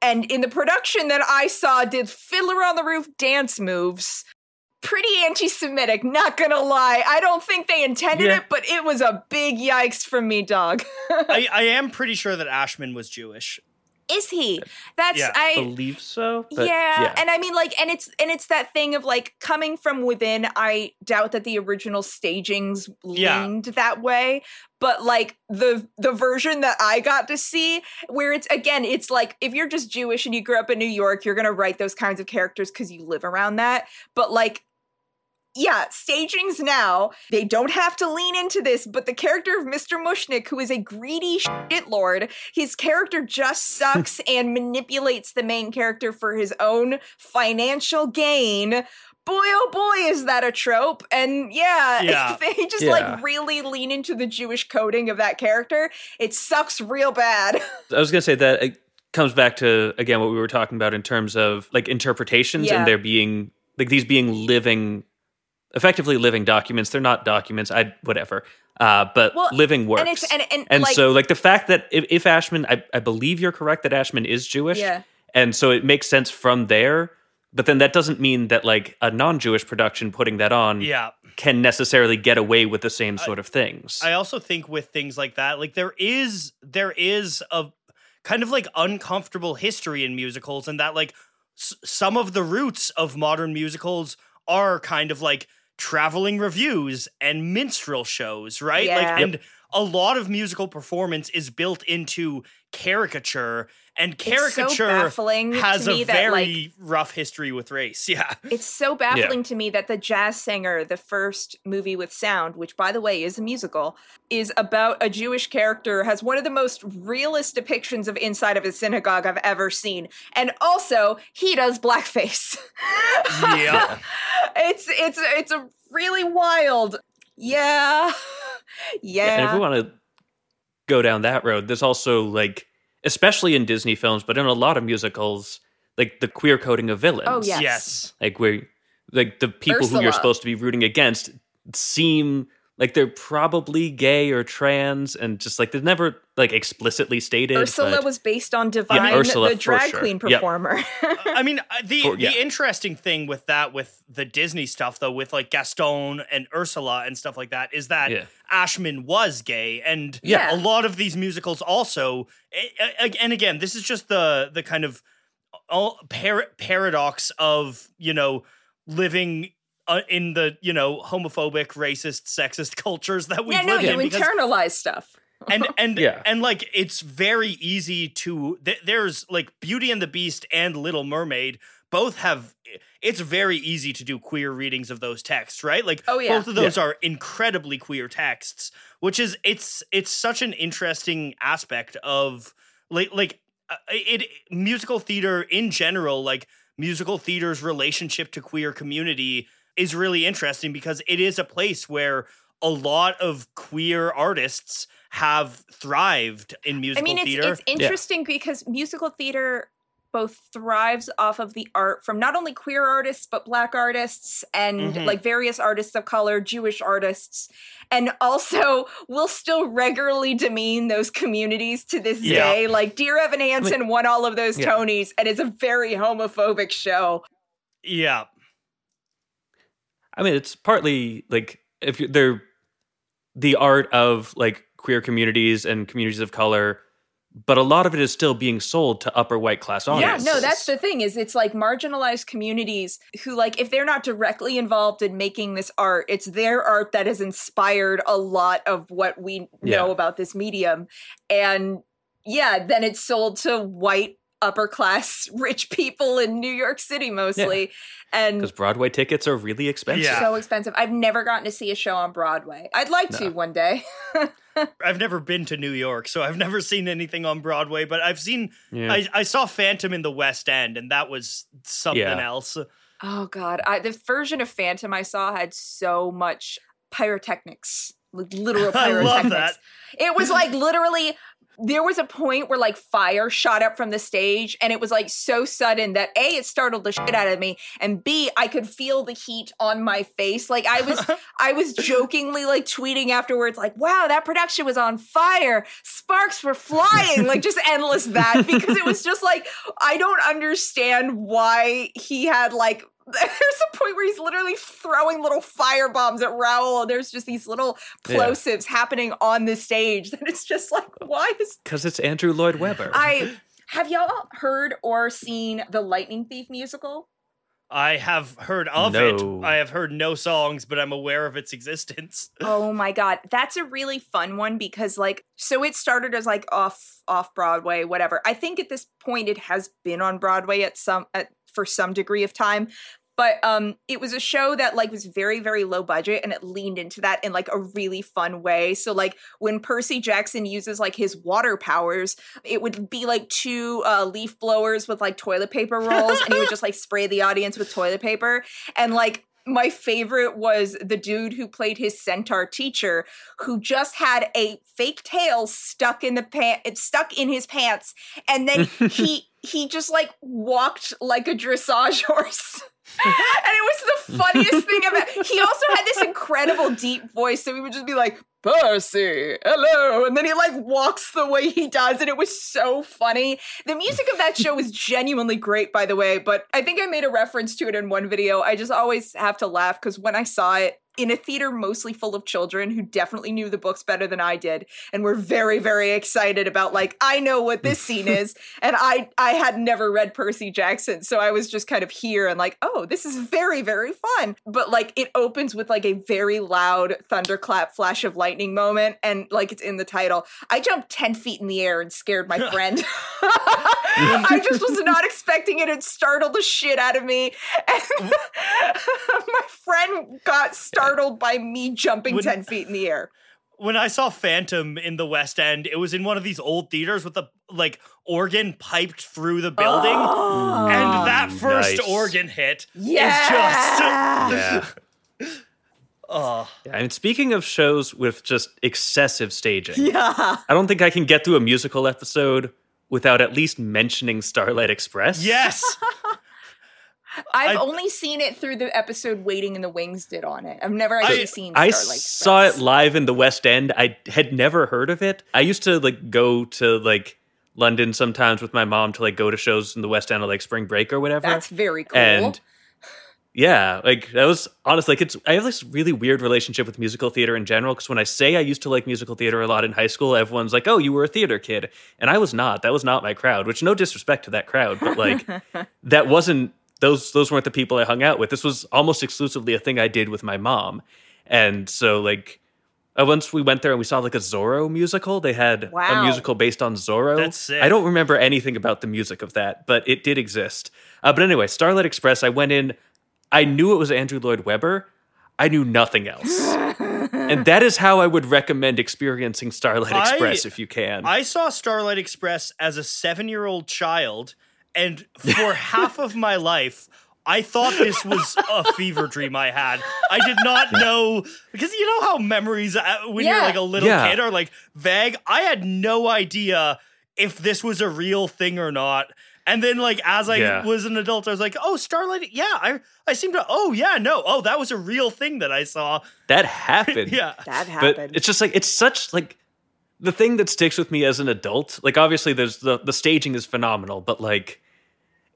And in the production that I saw, did Fiddler on the Roof dance moves. Pretty anti Semitic, not gonna lie. I don't think they intended Yeah. it, but it was a big yikes from me, dog. [LAUGHS] I, I am pretty sure that Ashman was Jewish. Is he? That's Yeah, I believe so. but yeah, and I mean like and it's and it's that thing of like coming from within, I doubt that the original stagings Yeah. leaned that way, but like the the version that I got to see where it's again, it's like if you're just Jewish and you grew up in New York, you're going to write those kinds of characters cuz you live around that, but like yeah, stagings now, they don't have to lean into this, but the character of Mr. Mushnik, who is a greedy shitlord, his character just sucks [LAUGHS] and manipulates the main character for his own financial gain. Boy, oh boy, is that a trope. And yeah, Yeah. [LAUGHS] they just Yeah. like really lean into the Jewish coding of that character, it sucks real bad. [LAUGHS] I was gonna say that it comes back to again what we were talking about in terms of like interpretations Yeah. and there being like these being living, effectively living documents. They're not documents. I whatever. Uh, but Well, living works. and it's and and, And like so, like the fact that if, if Ashman, I, I believe you're correct that Ashman is Jewish, yeah. and so it makes sense from there. But then that doesn't mean that like a non-Jewish production putting that on Yeah. can necessarily get away with the same sort of things. I also think with things like that, like there is there is a kind of like uncomfortable history in musicals, and that like s- some of the roots of modern musicals are kind of like traveling revues and minstrel shows, right? Yeah. Like, Yep. And a lot of musical performance is built into caricature, and It's so caricature has a that like very rough history with race. [LAUGHS] Yeah. It's so baffling to me that the jazz singer, the first movie with sound, which by the way is a musical, is about a Jewish character, has one of the most realist depictions of inside of a synagogue I've ever seen. And also, he does blackface. Yeah. [LAUGHS] it's it's it's a really wild. Yeah. Yeah. And if we want to go down that road, there's also like, especially in Disney films, but in a lot of musicals, like the queer coding of villains. Oh, yes. Yes. Like where, like the people who you're supposed to be rooting against seem like they're probably gay or trans, and just like they're never like explicitly stated. Ursula but- was based on Divine, Ursula the drag sure. queen Yep. performer. [LAUGHS] I mean, uh, the For- yeah. the interesting thing with that, with the Disney stuff, though, with like Gaston and Ursula and stuff like that, is that Yeah. Ashman was gay, and Yeah. a lot of these musicals also. a- a- And again, this is just the the kind of all par- paradox of you know living. Uh, in the you know homophobic, racist, sexist [LAUGHS] cultures that we yeah, no, live you in, because internalize stuff. and [LAUGHS] and Yeah. and like it's very easy to th- there's like Beauty and the Beast and Little Mermaid both have it's very easy to do queer readings of those texts, right? Like Oh, yeah. both of those are incredibly queer texts, which is it's it's such an interesting aspect of like like uh, it musical theater in general, like musical theater's relationship to queer community is really interesting because it is a place where a lot of queer artists have thrived in musical theater. I mean, it's, theater. it's interesting because musical theater both thrives off of the art from not only queer artists but black artists and Mhm. like various artists of color jewish artists and also will still regularly demean those communities to this Yeah. day like dear evan hansen won all of those Yeah. tonys and it's a very homophobic show yeah. I mean, it's partly like if you, they're the art of like queer communities and communities of color, but a lot of it is still being sold to upper white class owners. yeah no that's the thing is it's like marginalized communities who like if they're not directly involved in making this art it's their art that has inspired a lot of what we know Yeah. about this medium and yeah then it's sold to white upper class [LAUGHS] rich people in new york city mostly and because Broadway tickets are really expensive. Yeah. so expensive i've never gotten to see a show on broadway i'd like to one day [LAUGHS] I've never been to New York, so I've never seen anything on Broadway, but I've seen Yeah. I, I saw Phantom in the West End and that was something Yeah. else. Oh god, I, the version of Phantom I saw had so much pyrotechnics, like literal [LAUGHS] I pyrotechnics. love that. It was like literally. There was a point where like fire shot up from the stage, and it was like so sudden that a it startled the shit out of me, and b I could feel the heat on my face. Like I was, [LAUGHS] I was jokingly like tweeting afterwards, like, "Wow, that production was on fire! Sparks were flying!" like just endless that because it was just like I don't understand why he had like. [LAUGHS] There's a point where he's literally throwing little fire bombs at Raoul, and there's just these little Yeah. plosives happening on the stage. That it's just like, why is [LAUGHS] Because it's Andrew Lloyd Webber. I [LAUGHS] have y'all heard or seen the Lightning Thief musical? I have heard of No. it. I have heard no songs, but I'm aware of its existence. Oh my god, that's a really fun one because like so it started as like off off Broadway, whatever. I think at this point it has been on Broadway at some at for some degree of time. But um it was a show that like was very very low budget and it leaned into that in like a really fun way. So like when Percy Jackson uses like his water powers, it would be like two uh leaf blowers with like toilet paper rolls and he would just like [LAUGHS] spray the audience with toilet paper and like my favorite was the dude who played his centaur teacher who just had a fake tail stuck in the pant stuck in his pants and then he [LAUGHS] he just like walked like a dressage horse [LAUGHS] and it was the funniest thing ever he also had this incredible deep voice so he would just be like Percy, hello. And then he like walks the way he does, and it was so funny. The music of that show was genuinely great, by the way, but I think I made a reference to it in one video. I just always have to laugh because when I saw it in a theater mostly full of children who definitely knew the books better than I did and were very, very excited about like, I know what this scene [LAUGHS] is. And I I had never read Percy Jackson. So I was just kind of here and like, oh, this is very, very fun. But like it opens with like a very loud thunderclap flash of lightning moment and like it's in the title. I jumped 10 feet in the air and scared my [LAUGHS] friend. [LAUGHS] I just was not expecting it. It startled the shit out of me. And mm. my friend got startled by me jumping When- 10 feet in the air. When I saw Phantom in the West End, it was in one of these old theaters with the like organ piped through the building. Oh. and that mm, first nice. organ hit yeah. yeah. [LAUGHS] oh yeah. And speaking of shows with just excessive staging, Yeah. I don't think I can get through a musical episode without at least mentioning Starlight Express. yes [LAUGHS] I've I- only seen it through the episode Waiting in the Wings did on it. I've never actually seen I Starlight saw it live in the West End. I had never heard of it. I used to like go to like London sometimes with my mom to like go to shows in the West End on like spring break or whatever. That's very cool. and yeah, like that was honestly like it's I have this really weird relationship with musical theater in general because when I say I used to like musical theater a lot in high school, everyone's like, "Oh, you were a theater kid," and I was not. That was not my crowd. Which no disrespect to that crowd, but like [LAUGHS] that wasn't those those weren't the people I hung out with. This was almost exclusively a thing I did with my mom, and so like. Uh, once we went there and we saw like a Zorro musical. They had a musical based on Zorro. That's sick. I don't remember anything about the music of that, but it did exist. Uh, but anyway, Starlight Express. I went in. I knew it was Andrew Lloyd Webber. I knew nothing else, [LAUGHS] and that is how I would recommend experiencing Starlight I- Express if you can. I saw Starlight Express as a seven year old child, and for [LAUGHS] half of my life, I thought this was a fever dream I had. I did not know because you know how memories uh, when you're like a little Yeah. kid are like vague. I had no idea if this was a real thing or not. And then, like as I Yeah. was an adult, I was like, "Oh, Starlight, yeah." I I seem to. Oh, yeah, no. Oh, that was a real thing that I saw. that [LAUGHS] happened. yeah, that but happened. it's just like it's such like the thing that sticks with me as an adult like obviously there's the the staging is phenomenal but like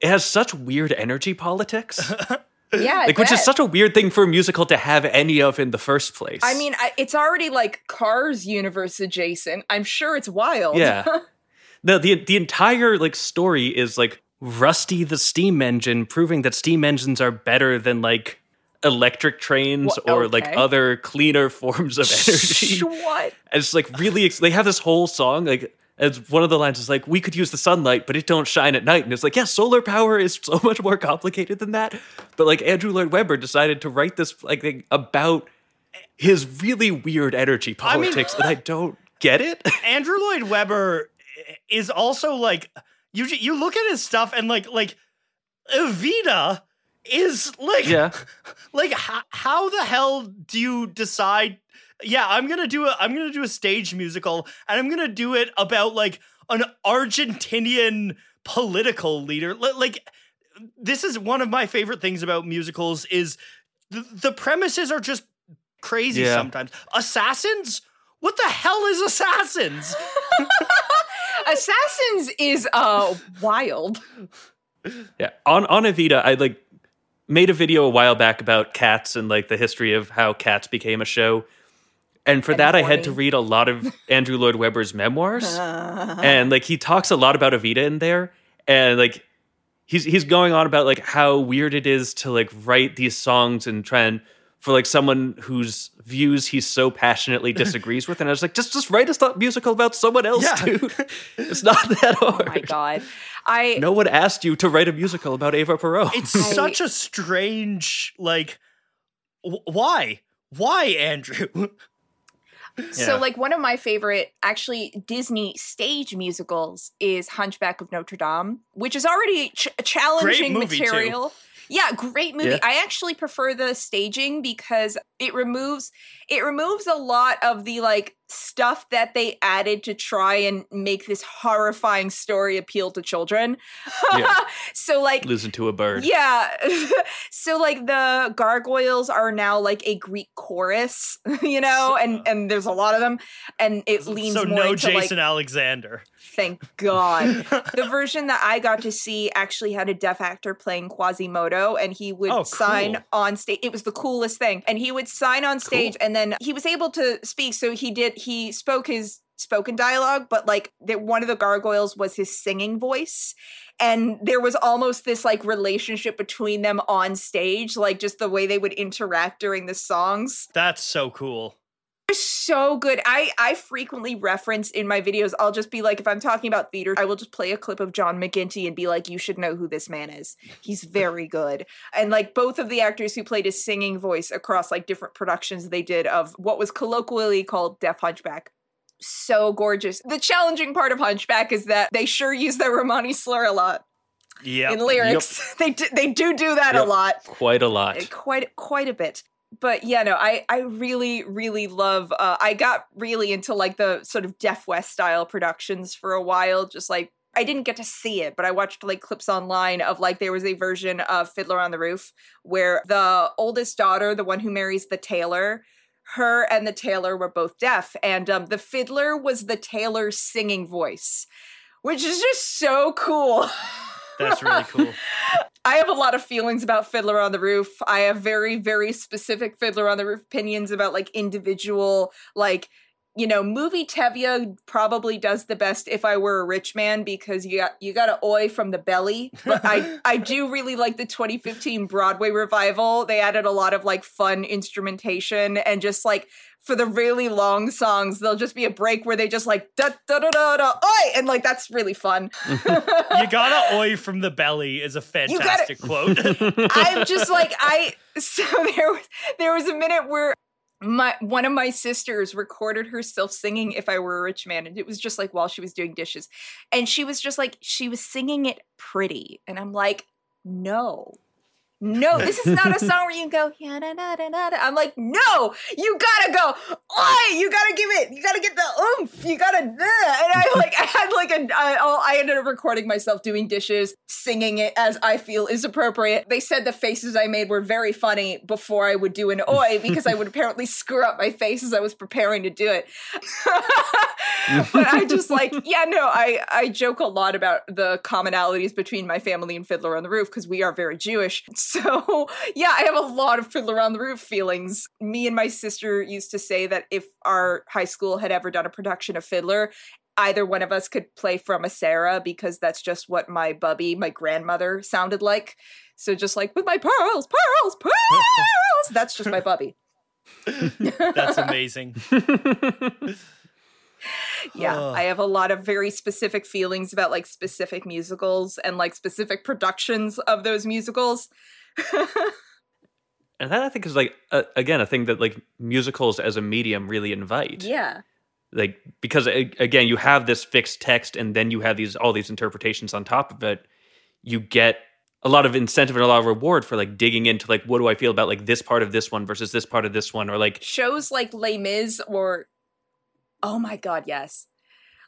it has such weird energy politics [LAUGHS] yeah, I like which is such a weird thing for a musical to have any of in the first place I mean, I, it's already like Cars universe adjacent. I'm sure it's wild. yeah [LAUGHS] no the the entire like story is like rusty the steam engine proving that steam engines are better than like electric trains Wha- or like other cleaner forms of energy what? And it's like really, ex- they have this whole song. Like, as one of the lines is like, "We could use the sunlight, but it don't shine at night." And it's like, yeah, solar power is so much more complicated than that. But like Andrew Lloyd Webber decided to write this like thing about his really weird energy I mean- politics, and I don't get it. [LAUGHS] Andrew Lloyd Webber is also like you. You look at his stuff and like like Evita is like yeah, [LAUGHS] like how, how the hell do you decide? Yeah, I'm gonna do a I'm gonna do a stage musical and I'm gonna do it about like an Argentinian political leader. Li- Like this is one of my favorite things about musicals is the, the premises are just crazy Yeah. sometimes. Assassins? What the hell is Assassins? [LAUGHS] Assassins is uh wild. yeah. On on Evita, I like made a video a while back about cats and like the history of how cats became a show. And for And that, I had to read a lot of [LAUGHS] Andrew Lloyd Webber's memoirs. Uh-huh. [LAUGHS] and like he talks a lot about Evita in there, and like he's he's going on about like how weird it is to like write these songs and try and for like someone whose views he so passionately [LAUGHS] disagrees with, and I was like, just just write a musical about someone else, Yeah. dude. It's not that hard. oh my god. I No one asked you to write a musical about Eva Perón. It's I- such a strange like wh- why? Why, Andrew? So, Yeah. like, one of my favorite, actually, Disney stage musicals is Hunchback of Notre Dame, which is already ch- challenging movie, too. material. Yeah, great movie. Yeah. I actually prefer the staging because it removes it removes a lot of the like stuff that they added to try and make this horrifying story appeal to children. Yeah. [LAUGHS] so like Listen to a bird. yeah. [LAUGHS] so like the gargoyles are now like a Greek chorus, [LAUGHS] you know, and and there's a lot of them and it leans so more no into Jason like Alexander. thank god. the version that I got to see actually had a deaf actor playing Quasimodo and he would Oh, sign on stage. It was the coolest thing. And he would sign on stage Cool. and then he was able to speak so he did he spoke his spoken dialogue but like that one of the gargoyles was his singing voice and there was almost this like relationship between them on stage like just the way they would interact during the songs That's so cool. So good. I i frequently reference in my videos i'll just be like if i'm talking about theater i will just play a clip of john mcginty and be like you should know who this man is. He's very good. And like both of the actors who played his singing voice across like different productions they did of what was colloquially called deaf hunchback. So gorgeous. The challenging part of hunchback is that they sure use the romani slur a lot. Yeah. in lyrics. [LAUGHS] They do, they do do that Yep. a lot. Quite a lot. quite quite a bit but yeah no i i really really love uh i got really into like the sort of deaf west style productions for a while just like I didn't get to see it, but I watched like clips online of like there was a version of Fiddler on the Roof where the oldest daughter, the one who marries the tailor, her and the tailor were both deaf, and um, the fiddler was the tailor's singing voice, which is just so cool. That's really cool. [LAUGHS] I have a lot of feelings about Fiddler on the Roof. I have very, very specific Fiddler on the Roof opinions about like individual, like, you know, movie Tevye probably does the best if I were a rich man because you got you got an oi from the belly. But I [LAUGHS] I do really like the 2015 Broadway revival. They added a lot of like fun instrumentation and just like for the really long songs, there'll just be a break where they just like da da da da da oi, and like that's really fun. [LAUGHS] you got an oi from the belly is a fantastic quote. [LAUGHS] I'm just like I. So there was there was a minute where my one of my sisters recorded herself singing "If I Were a Rich Man," and it was just like while she was doing dishes, and she was just like she was singing it pretty, and I'm like, no, no, [LAUGHS] this is not a song where you go, yeah, da, da, da, da. I'm like, no, you gotta go, oi, you gotta give it, you gotta get the oomph, you gotta, uh. and I [LAUGHS] like, I [LAUGHS] had like a, I, oh, ended up recording myself doing dishes, singing it as I feel is appropriate. They said the faces I made were very funny before I would do an oi because I would apparently screw up my face as I was preparing to do it. but I just like, yeah, no, I, I joke a lot about the commonalities between my family and Fiddler on the Roof because we are very Jewish. [LAUGHS] So, yeah, I have a lot of Fiddler on the Roof feelings. Me and my sister used to say that if our high school had ever done a production of Fiddler, either one of us could play Fruma Sarah because that's just what my bubby, my grandmother, sounded like. So, just like with my pearls, pearls, pearls, [LAUGHS] that's just my bubby. [LAUGHS] That's amazing. Yeah, Oh. I have a lot of very specific feelings about like specific musicals and like specific productions of those musicals. [LAUGHS] and that I think is like uh, again a thing that like musicals as a medium really invite. yeah. Like because again you have this fixed text and then you have these all these interpretations on top of it. You get a lot of incentive and a lot of reward for like digging into like what do I feel about like this part of this one versus this part of this one or like shows like Les Mis or oh my god, yes.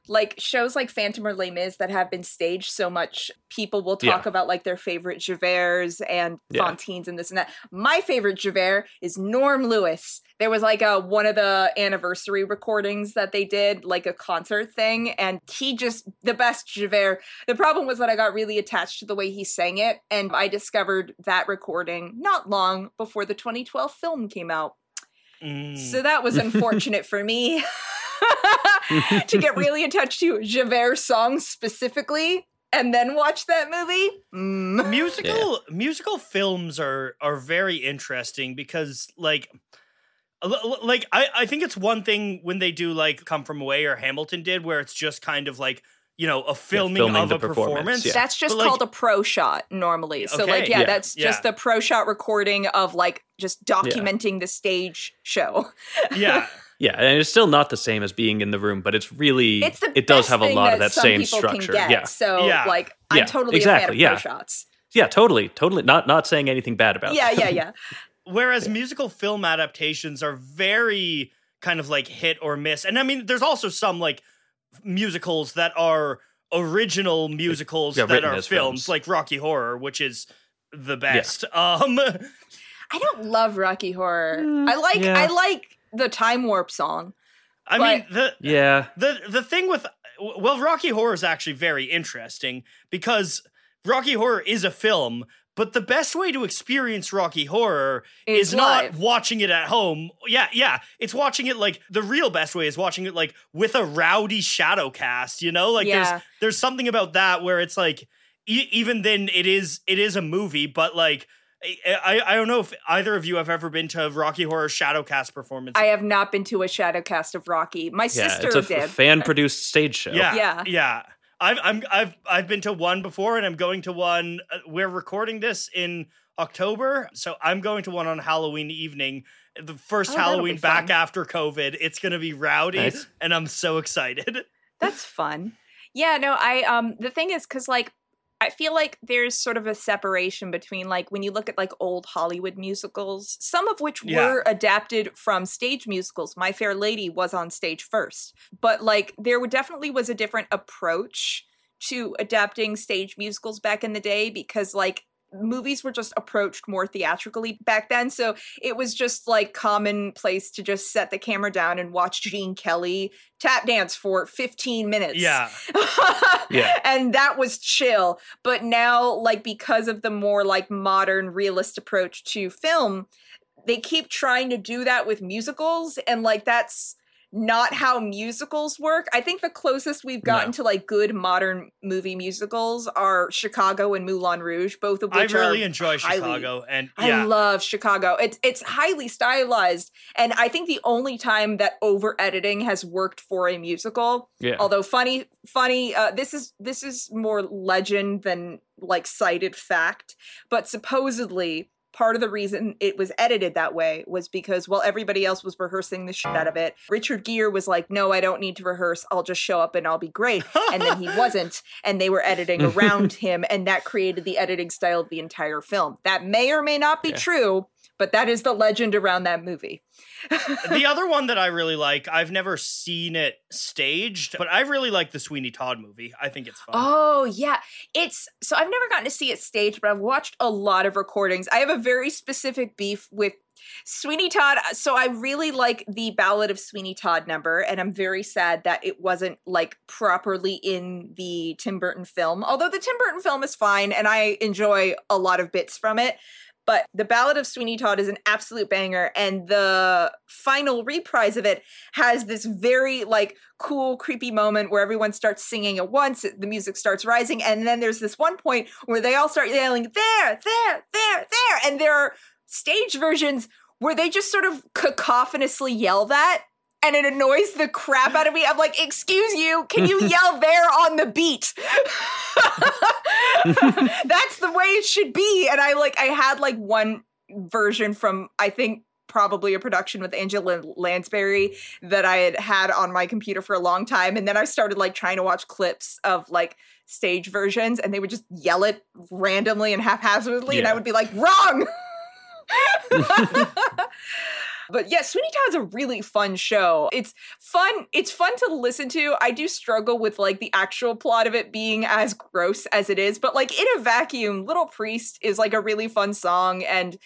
Like shows like Phantom or Les Mis that have been staged so much, people will talk Yeah. about like their favorite Javerts and Yeah. Fantines and this and that. My favorite Javert is Norm Lewis. There was like a one of the anniversary recordings that they did, like a concert thing, and he just the best Javert. The problem was that I got really attached to the way he sang it, and I discovered that recording not long before the 2012 film came out. Mm. So that was [LAUGHS] unfortunate for me [LAUGHS] [LAUGHS] to get [LAUGHS] really attached to Javert songs specifically and then watch that movie. Mm. [LAUGHS] musical musical films are are very interesting because like a li- li- like I, I think it's one thing when they do like come from away or hamilton did where it's just kind of like you know a filming, filming of a performance, performance yeah. That's just like- called a pro shot normally. So Okay, like yeah, yeah, that's just yeah. the pro shot recording of like just documenting the stage show. yeah yeah, and it's still not the same as being in the room, but it's really It's the it does best have a thing lot of that some same people structure. Can get. Yeah. So Yeah. like I'm Yeah, totally a fan of exactly, yeah. shots. Yeah, totally, totally. Not not saying anything bad about. It. Yeah, that. [LAUGHS] yeah, yeah. whereas musical film adaptations are very kind of like hit or miss and i mean there's also some like musicals that are original musicals yeah, that are films, films. like rocky horror which is the best [LAUGHS] um I don't love Rocky Horror. Mm, I like yeah. I like the time warp song. i But- mean the yeah. the the thing with well rocky horror is actually very interesting because rocky horror is a film but the best way to experience rocky horror Is is, not watching it at home yeah yeah it's watching it like the real best way is watching it like with a rowdy shadow cast you know like Yeah. there's there's something about that where it's like e- even then it is it is a movie but like I, I I don't know if either of you have ever been to a Rocky Horror Shadowcast performance. I have not been to a shadow cast of Rocky. My Yeah, sister it's a did. fan produced stage show. Yeah, Yeah. yeah. I've I'm I've I've been to one before, and I'm going to one. Uh, we're recording this in October, so I'm going to one on Halloween evening. The first Oh, Halloween back after COVID. It's gonna be rowdy, Nice. and I'm so excited. [LAUGHS] That's fun. Yeah, no, I um the thing is cuz like I feel like there's sort of a separation between like when you look at like old Hollywood musicals, some of which Yeah. were adapted from stage musicals. My Fair Lady was on stage first. But like there definitely was a different approach to adapting stage musicals back in the day because like movies were just approached more theatrically back then so it was just like commonplace to just set the camera down and watch gene kelly tap dance for 15 minutes Yeah. [LAUGHS] Yeah. and that was chill but now like because of the more like modern realist approach to film they keep trying to do that with musicals and like that's not how musicals work. I think the closest we've gotten No. to like good modern movie musicals are Chicago and Moulin Rouge, both of which I really enjoy highly- Chicago, and I love Chicago. It's it's highly stylized, and I think the only time that over editing has worked for a musical. Yeah. Although funny, funny. Uh, this is this is more legend than like cited fact, but supposedly part of the reason it was edited that way was because while everybody else was rehearsing the shit out of it, Richard Gere was like, "No, I don't need to rehearse. I'll just show up and I'll be great." and then he [LAUGHS] wasn't and they were editing around him and that created the editing style of the entire film that may or may not be Yeah. true but that is the legend around that movie [LAUGHS] the other one that I really like, I've never seen it staged, but I really like the Sweeney Todd movie. I think it's fun. oh yeah it's so i've never gotten to see it staged but i've watched a lot of recordings i have a very specific beef with Sweeney Todd. So I really like the Ballad of Sweeney Todd number, and I'm very sad that it wasn't like properly in the Tim Burton film. Although the Tim Burton film is fine, and I enjoy a lot of bits from it. But the Ballad of Sweeney Todd is an absolute banger, and the final reprise of it has this very like cool, creepy moment where everyone starts singing at once. The music starts rising, and then there's this one point where they all start yelling, "There, there, there, there!" And there are stage versions where they just sort of cacophonously yell that. And it annoys the crap out of me. I'm like, excuse you, can you [LAUGHS] yell there on the beat? [LAUGHS] That's the way it should be. And I like, I had like one version from, I think, probably a production with Angela Lansbury that I had had on my computer for a long time. And then I started like trying to watch clips of like stage versions and they would just yell it randomly and haphazardly. And I would be like, wrong. [LAUGHS] But yeah, Sweeney Todd's a really fun show. It's fun. It's fun to listen to. I do struggle with like the actual plot of it being as gross as it is, but like in a vacuum, Little Priest is like a really fun song. And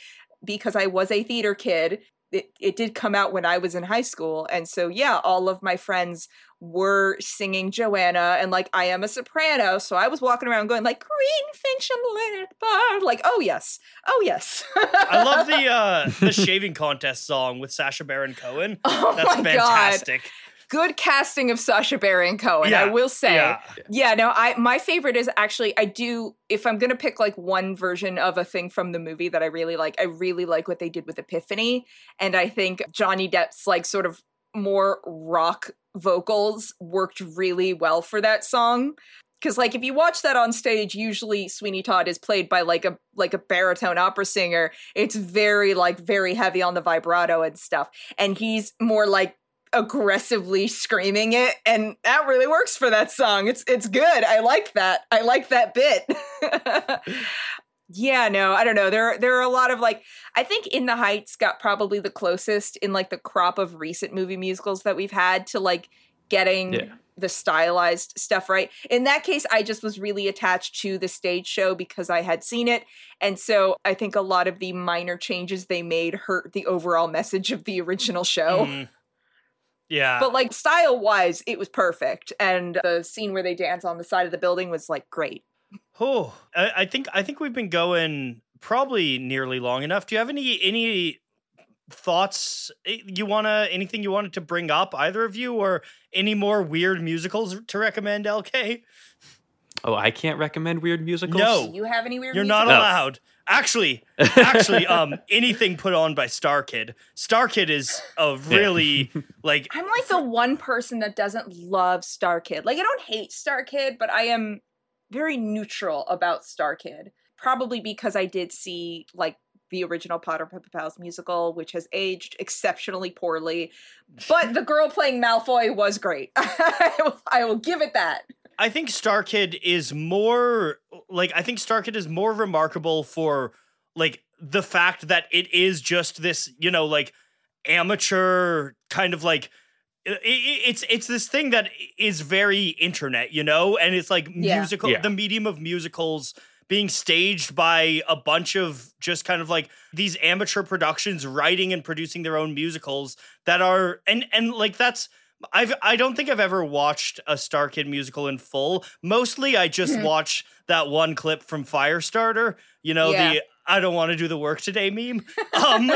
because I was a theater kid, it, it did come out when I was in high school. And so, yeah, all of my friends were singing Joanna and like I am a soprano. So I was walking around going like green finch and bird. Like, oh yes. Oh yes. I love the uh [LAUGHS] the shaving contest song with Sacha Baron Cohen. Oh That's my fantastic. god. Good casting of Sacha Baron Cohen, Yeah, I will say. Yeah. Yeah, no, I my favorite is actually I do if I'm gonna pick like one version of a thing from the movie that I really like, I really like what they did with Epiphany. And I think Johnny Depp's like sort of more rock vocals worked really well for that song. Cause like if you watch that on stage, usually Sweeney Todd is played by like a like a baritone opera singer. It's very like very heavy on the vibrato and stuff. And he's more like aggressively screaming it and that really works for that song it's it's good i like that i like that bit [LAUGHS] yeah no i don't know there there are a lot of like i think in the heights got probably the closest in like the crop of recent movie musicals that we've had to like getting Yeah. the stylized stuff right in that case i just was really attached to the stage show because i had seen it and so i think a lot of the minor changes they made hurt the overall message of the original show Mm. Yeah. but like style wise, it was perfect. And the scene where they dance on the side of the building was like great. Oh, I, I think I think we've been going probably nearly long enough. Do you have any any thoughts eh, you wanna anything you wanted to bring up, either of you, or any more weird musicals to recommend? LK, Oh, I can't recommend weird musicals. No. Do you have any weird you're not musicals? No. allowed. Actually, [LAUGHS] actually, um, anything put on by StarKid. Star Kid is a really [LAUGHS] like I'm like the one person that doesn't love StarKid. Like I don't hate StarKid, but I am very neutral about StarKid. Probably because I did see like the original Potter Puppet Pals musical, which has aged exceptionally poorly. But the girl playing Malfoy was great. I, [LAUGHS] will, I will give it that. I think StarKid is more like I think StarKid is more remarkable for like the fact that it is just this, you know, like amateur kind of like it's it's this thing that is very internet, you know, and it's like Yeah. musical, Yeah. the medium of musicals being staged by a bunch of just kind of like these amateur productions writing and producing their own musicals that are and and like that's I've I don't think I've ever watched a StarKid musical in full. Mostly I just Mhm. watch that one clip from Firestarter, you know, Yeah. the I don't want to do the work today meme. Um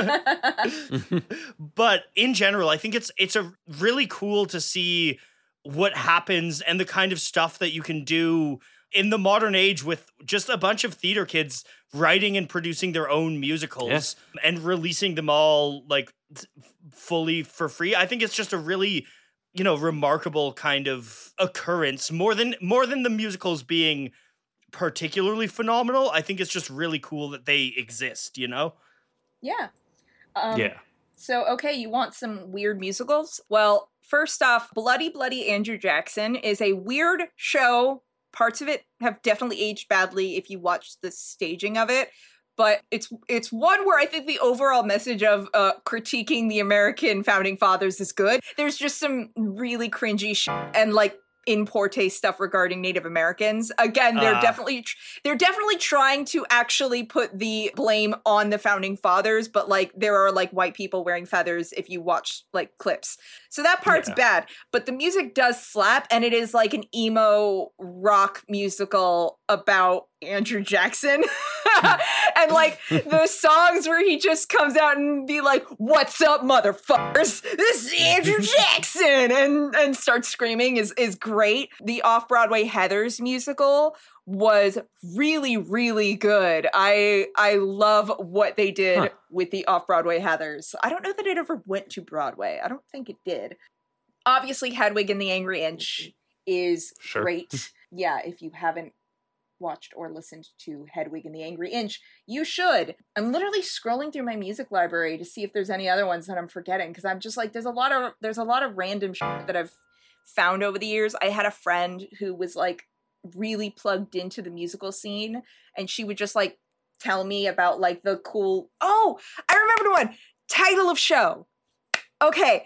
[LAUGHS] but in general, I think it's it's a really cool to see what happens and the kind of stuff that you can do in the modern age with just a bunch of theater kids writing and producing their own musicals and releasing them all like fully for free. I think it's just a really you know remarkable kind of occurrence more than more than the musicals being particularly phenomenal. I think it's just really cool that they exist, you know? yeah. Um, yeah. So, okay, you want some weird musicals? Well, first off, Bloody Bloody Andrew Jackson is a weird show. Parts of it have definitely aged badly if you watch the staging of it, but it's it's one where I think the overall message of uh, critiquing the American founding fathers is good. There's just some really cringy sh- and like in poor taste stuff regarding Native Americans. Again, they're Ah. definitely they're definitely trying to actually put the blame on the founding fathers, but like there are like white people wearing feathers if you watch like clips. So that part's Yeah. bad, but the music does slap and it is like an emo rock musical about Andrew Jackson. [LAUGHS] and like the [LAUGHS] songs where he just comes out and be like, "What's up, motherfuckers? This is Andrew [LAUGHS] Jackson," and and starts screaming is is great. The off Broadway Heathers musical was really really good. I I love what they did Huh. with the off Broadway Heathers. I don't know that it ever went to Broadway. I don't think it did. Obviously, Hedwig and the Angry Inch mm-hmm. is Sure. great. [LAUGHS] yeah, if you haven't watched or listened to Hedwig and the Angry Inch, you should. I'm literally scrolling through my music library to see if there's any other ones that I'm forgetting because I'm just like there's a lot of there's a lot of random shit that I've found over the years. I had a friend who was like really plugged into the musical scene and she would just like tell me about like the cool Oh, I remembered one. Title of show. Okay,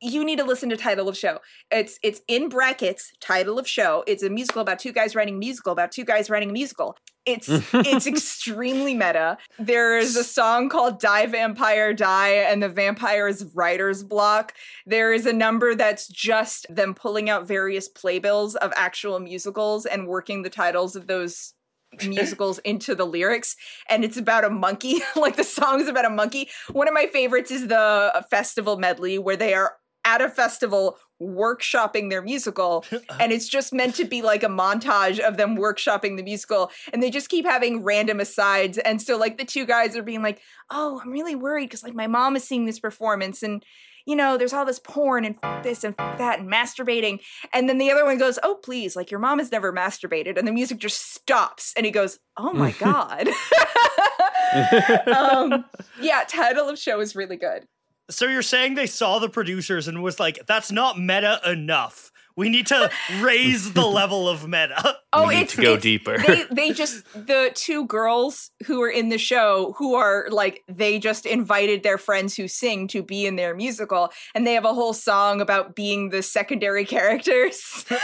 you need to listen to title of show. It's it's in brackets, title of show. It's a musical about two guys writing musical about two guys writing a musical. It's it's [LAUGHS] extremely meta. There is a song called Die Vampire Die and the Vampire's Writer's Block. There is a number that's just them pulling out various playbills of actual musicals and working the titles of those musicals [LAUGHS] into the lyrics and it's about a monkey [LAUGHS] like the song is about a monkey one of my favorites is the festival medley where they are at a festival workshopping their musical [LAUGHS] and it's just meant to be like a montage of them workshopping the musical and they just keep having random asides and so like the two guys are being like oh i'm really worried because like my mom is seeing this performance and you know there's all this porn and f- this and f- that and masturbating and then the other one goes oh please like your mom has never masturbated and the music just stops and he goes oh my [LAUGHS] god. [LAUGHS] Um yeah title of show is really good So you're saying they saw the producers and was like, that's not meta enough. We need to raise the [LAUGHS] level of meta. oh we need it's to go it's- deeper. they they just the two girls who are in the show who are like they just invited their friends who sing to be in their musical and they have a whole song about being the secondary characters [LAUGHS]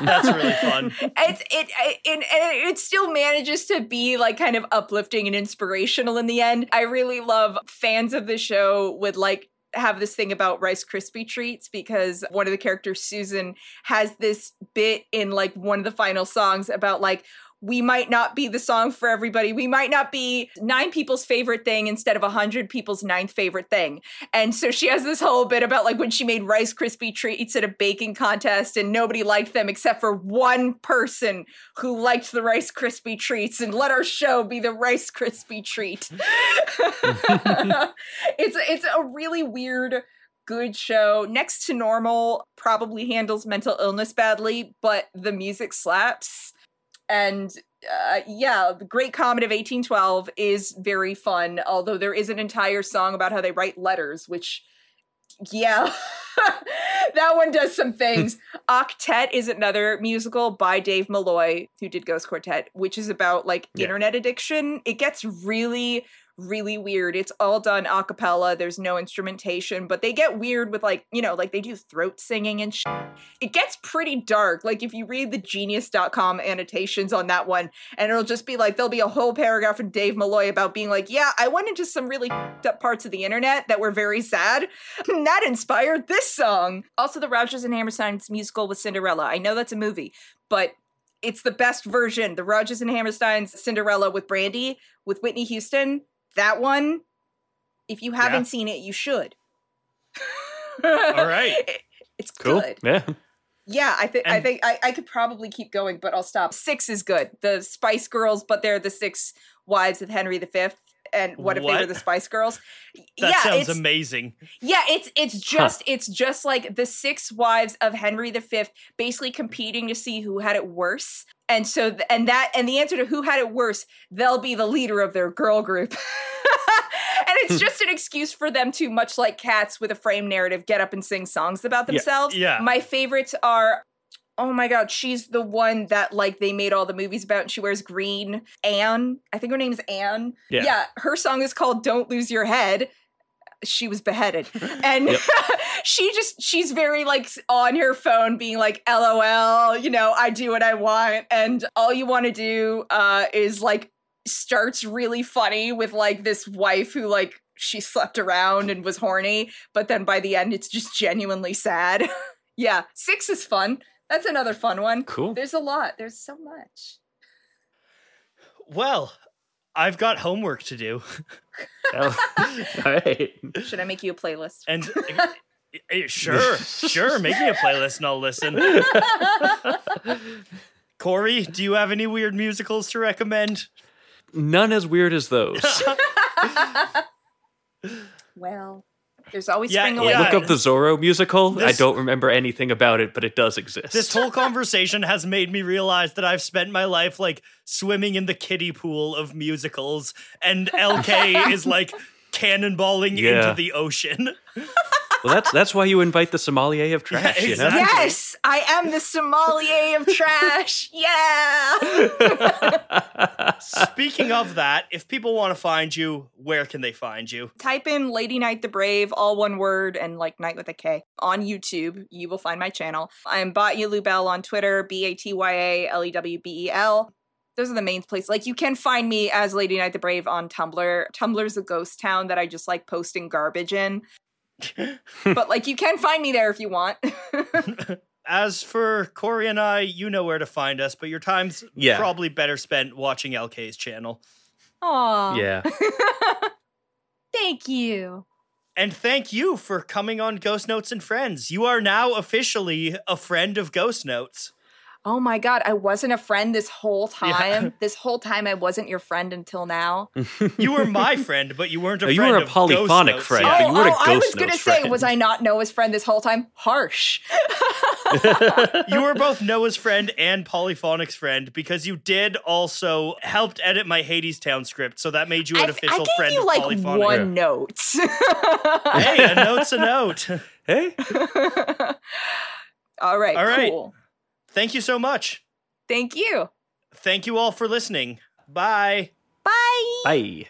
That's really fun. it's it, it it it still manages to be like kind of uplifting and inspirational in the end i really love fans of the show would like have this thing about rice krispie treats because one of the characters susan has this bit in like one of the final songs about like we might not be the song for everybody. We might not be nine people's favorite thing instead of a hundred people's ninth favorite thing. And so she has this whole bit about like when she made Rice Krispie treats at a baking contest and nobody liked them except for one person who liked the Rice Krispie treats and let our show be the Rice Krispie treat. [LAUGHS] [LAUGHS] it's it's a really weird good show. Next to normal probably handles mental illness badly, but the music slaps and uh, yeah, the Great Comet of 1812 is very fun, although there is an entire song about how they write letters, which, yeah, [LAUGHS] that one does some things. [LAUGHS] Octet is another musical by Dave Malloy, who did Ghost Quartet, which is about like Yeah. internet addiction. It gets really, really weird. It's all done a cappella. There's no instrumentation, but they get weird with like, you know, like they do throat singing and shit. It gets pretty dark. Like if you read the genius.com annotations on that one, and it'll just be like, there'll be a whole paragraph from Dave Malloy about being like, yeah, I went into some really up parts of the internet that were very sad. And [LAUGHS] that inspired this song. Also, the Rodgers and Hammerstein's musical with Cinderella. I know that's a movie, but it's the best version. The Rodgers and Hammerstein's Cinderella with Brandy with Whitney Houston. That one, if you haven't Yeah. seen it, you should. [LAUGHS] All right. [LAUGHS] It's Cool. good. Yeah. Yeah, I think I think I, I could probably keep going, but I'll stop. Six is good. The Spice Girls, but they're the six wives of Henry V. And what if they were the Spice Girls? [LAUGHS] That yeah, sounds it's, amazing. yeah, it's it's just it's just like the six wives of Henry V basically competing to see who had it worse. And so th- and that and the answer to who had it worse, they'll be the leader of their girl group. [LAUGHS] and it's hmm. just an excuse for them to much like cats with a frame narrative get up and sing songs about themselves. yeah. My favorites are Oh my god, she's the one that like they made all the movies about and she wears green. Anne, I think her name is Anne. Yeah. yeah her song is called Don't Lose Your Head she was beheaded. [LAUGHS] And Yep. [LAUGHS] she just she's very like on her phone being like lol you know i do what i want. And all you want to do uh is like starts really funny with like this wife who like she slept around and was horny but then by the end it's just genuinely sad. [LAUGHS] Yeah six is fun. That's another fun one. Cool. there's a lot. There's so much. Well, I've got homework to do. [LAUGHS] All right. should i make you a playlist And [LAUGHS] eh, sure, sure, make me a playlist and I'll listen. Corey, do you have any weird musicals to recommend? None as weird as those. [LAUGHS] well there's always Yeah, spring yeah. awakening Look up the Zorro musical. I don't remember anything about it, but it does exist. This whole conversation has made me realize that I've spent my life like swimming in the kiddie pool of musicals, and LK [LAUGHS] is like cannonballing Yeah. into the ocean. [LAUGHS] well, that's that's why you invite the sommelier of [LAUGHS] trash. You know. Yes, I am the sommelier of trash. [LAUGHS] Yeah. Speaking of that, if people want to find you, where can they find you? Type in Lady Knight the Brave, all one word, and like night with a K on YouTube. You will find my channel. I'm Batya Lewbel on Twitter, B A T Y A L E W B E L. Those are the main places. Like you can find me as Lady Knight the Brave on Tumblr. Tumblr's a ghost town that I just like posting garbage in. [LAUGHS] but like you can find me there if you want. [LAUGHS] As for Corey and I, you know where to find us, but your time's Yeah. probably better spent watching LK's channel. Aw. Yeah. [LAUGHS] Thank you. And thank you for coming on Ghost Notes and Friends. You are now officially a friend of Ghost Notes. Oh my god, I wasn't a friend this whole [LAUGHS] Yeah. time. This whole time I wasn't your friend until now. [LAUGHS] You were my friend, but you weren't a No, you friend were a of Ghost polyphonic friend. Yeah. but you weren't a oh, oh I was gonna say, friend. was I not Noah's friend this whole time? Harsh. [LAUGHS] you were both Noah's friend and Polyphonic's friend because you did also helped edit my Hadestown script, so that made you an I, I official gave friend you of like Polyphonic. one note. Hey, a note's a note. Hey. All right, All right. cool. Thank you so much. Thank you. Thank you all for listening. Bye. Bye. Bye.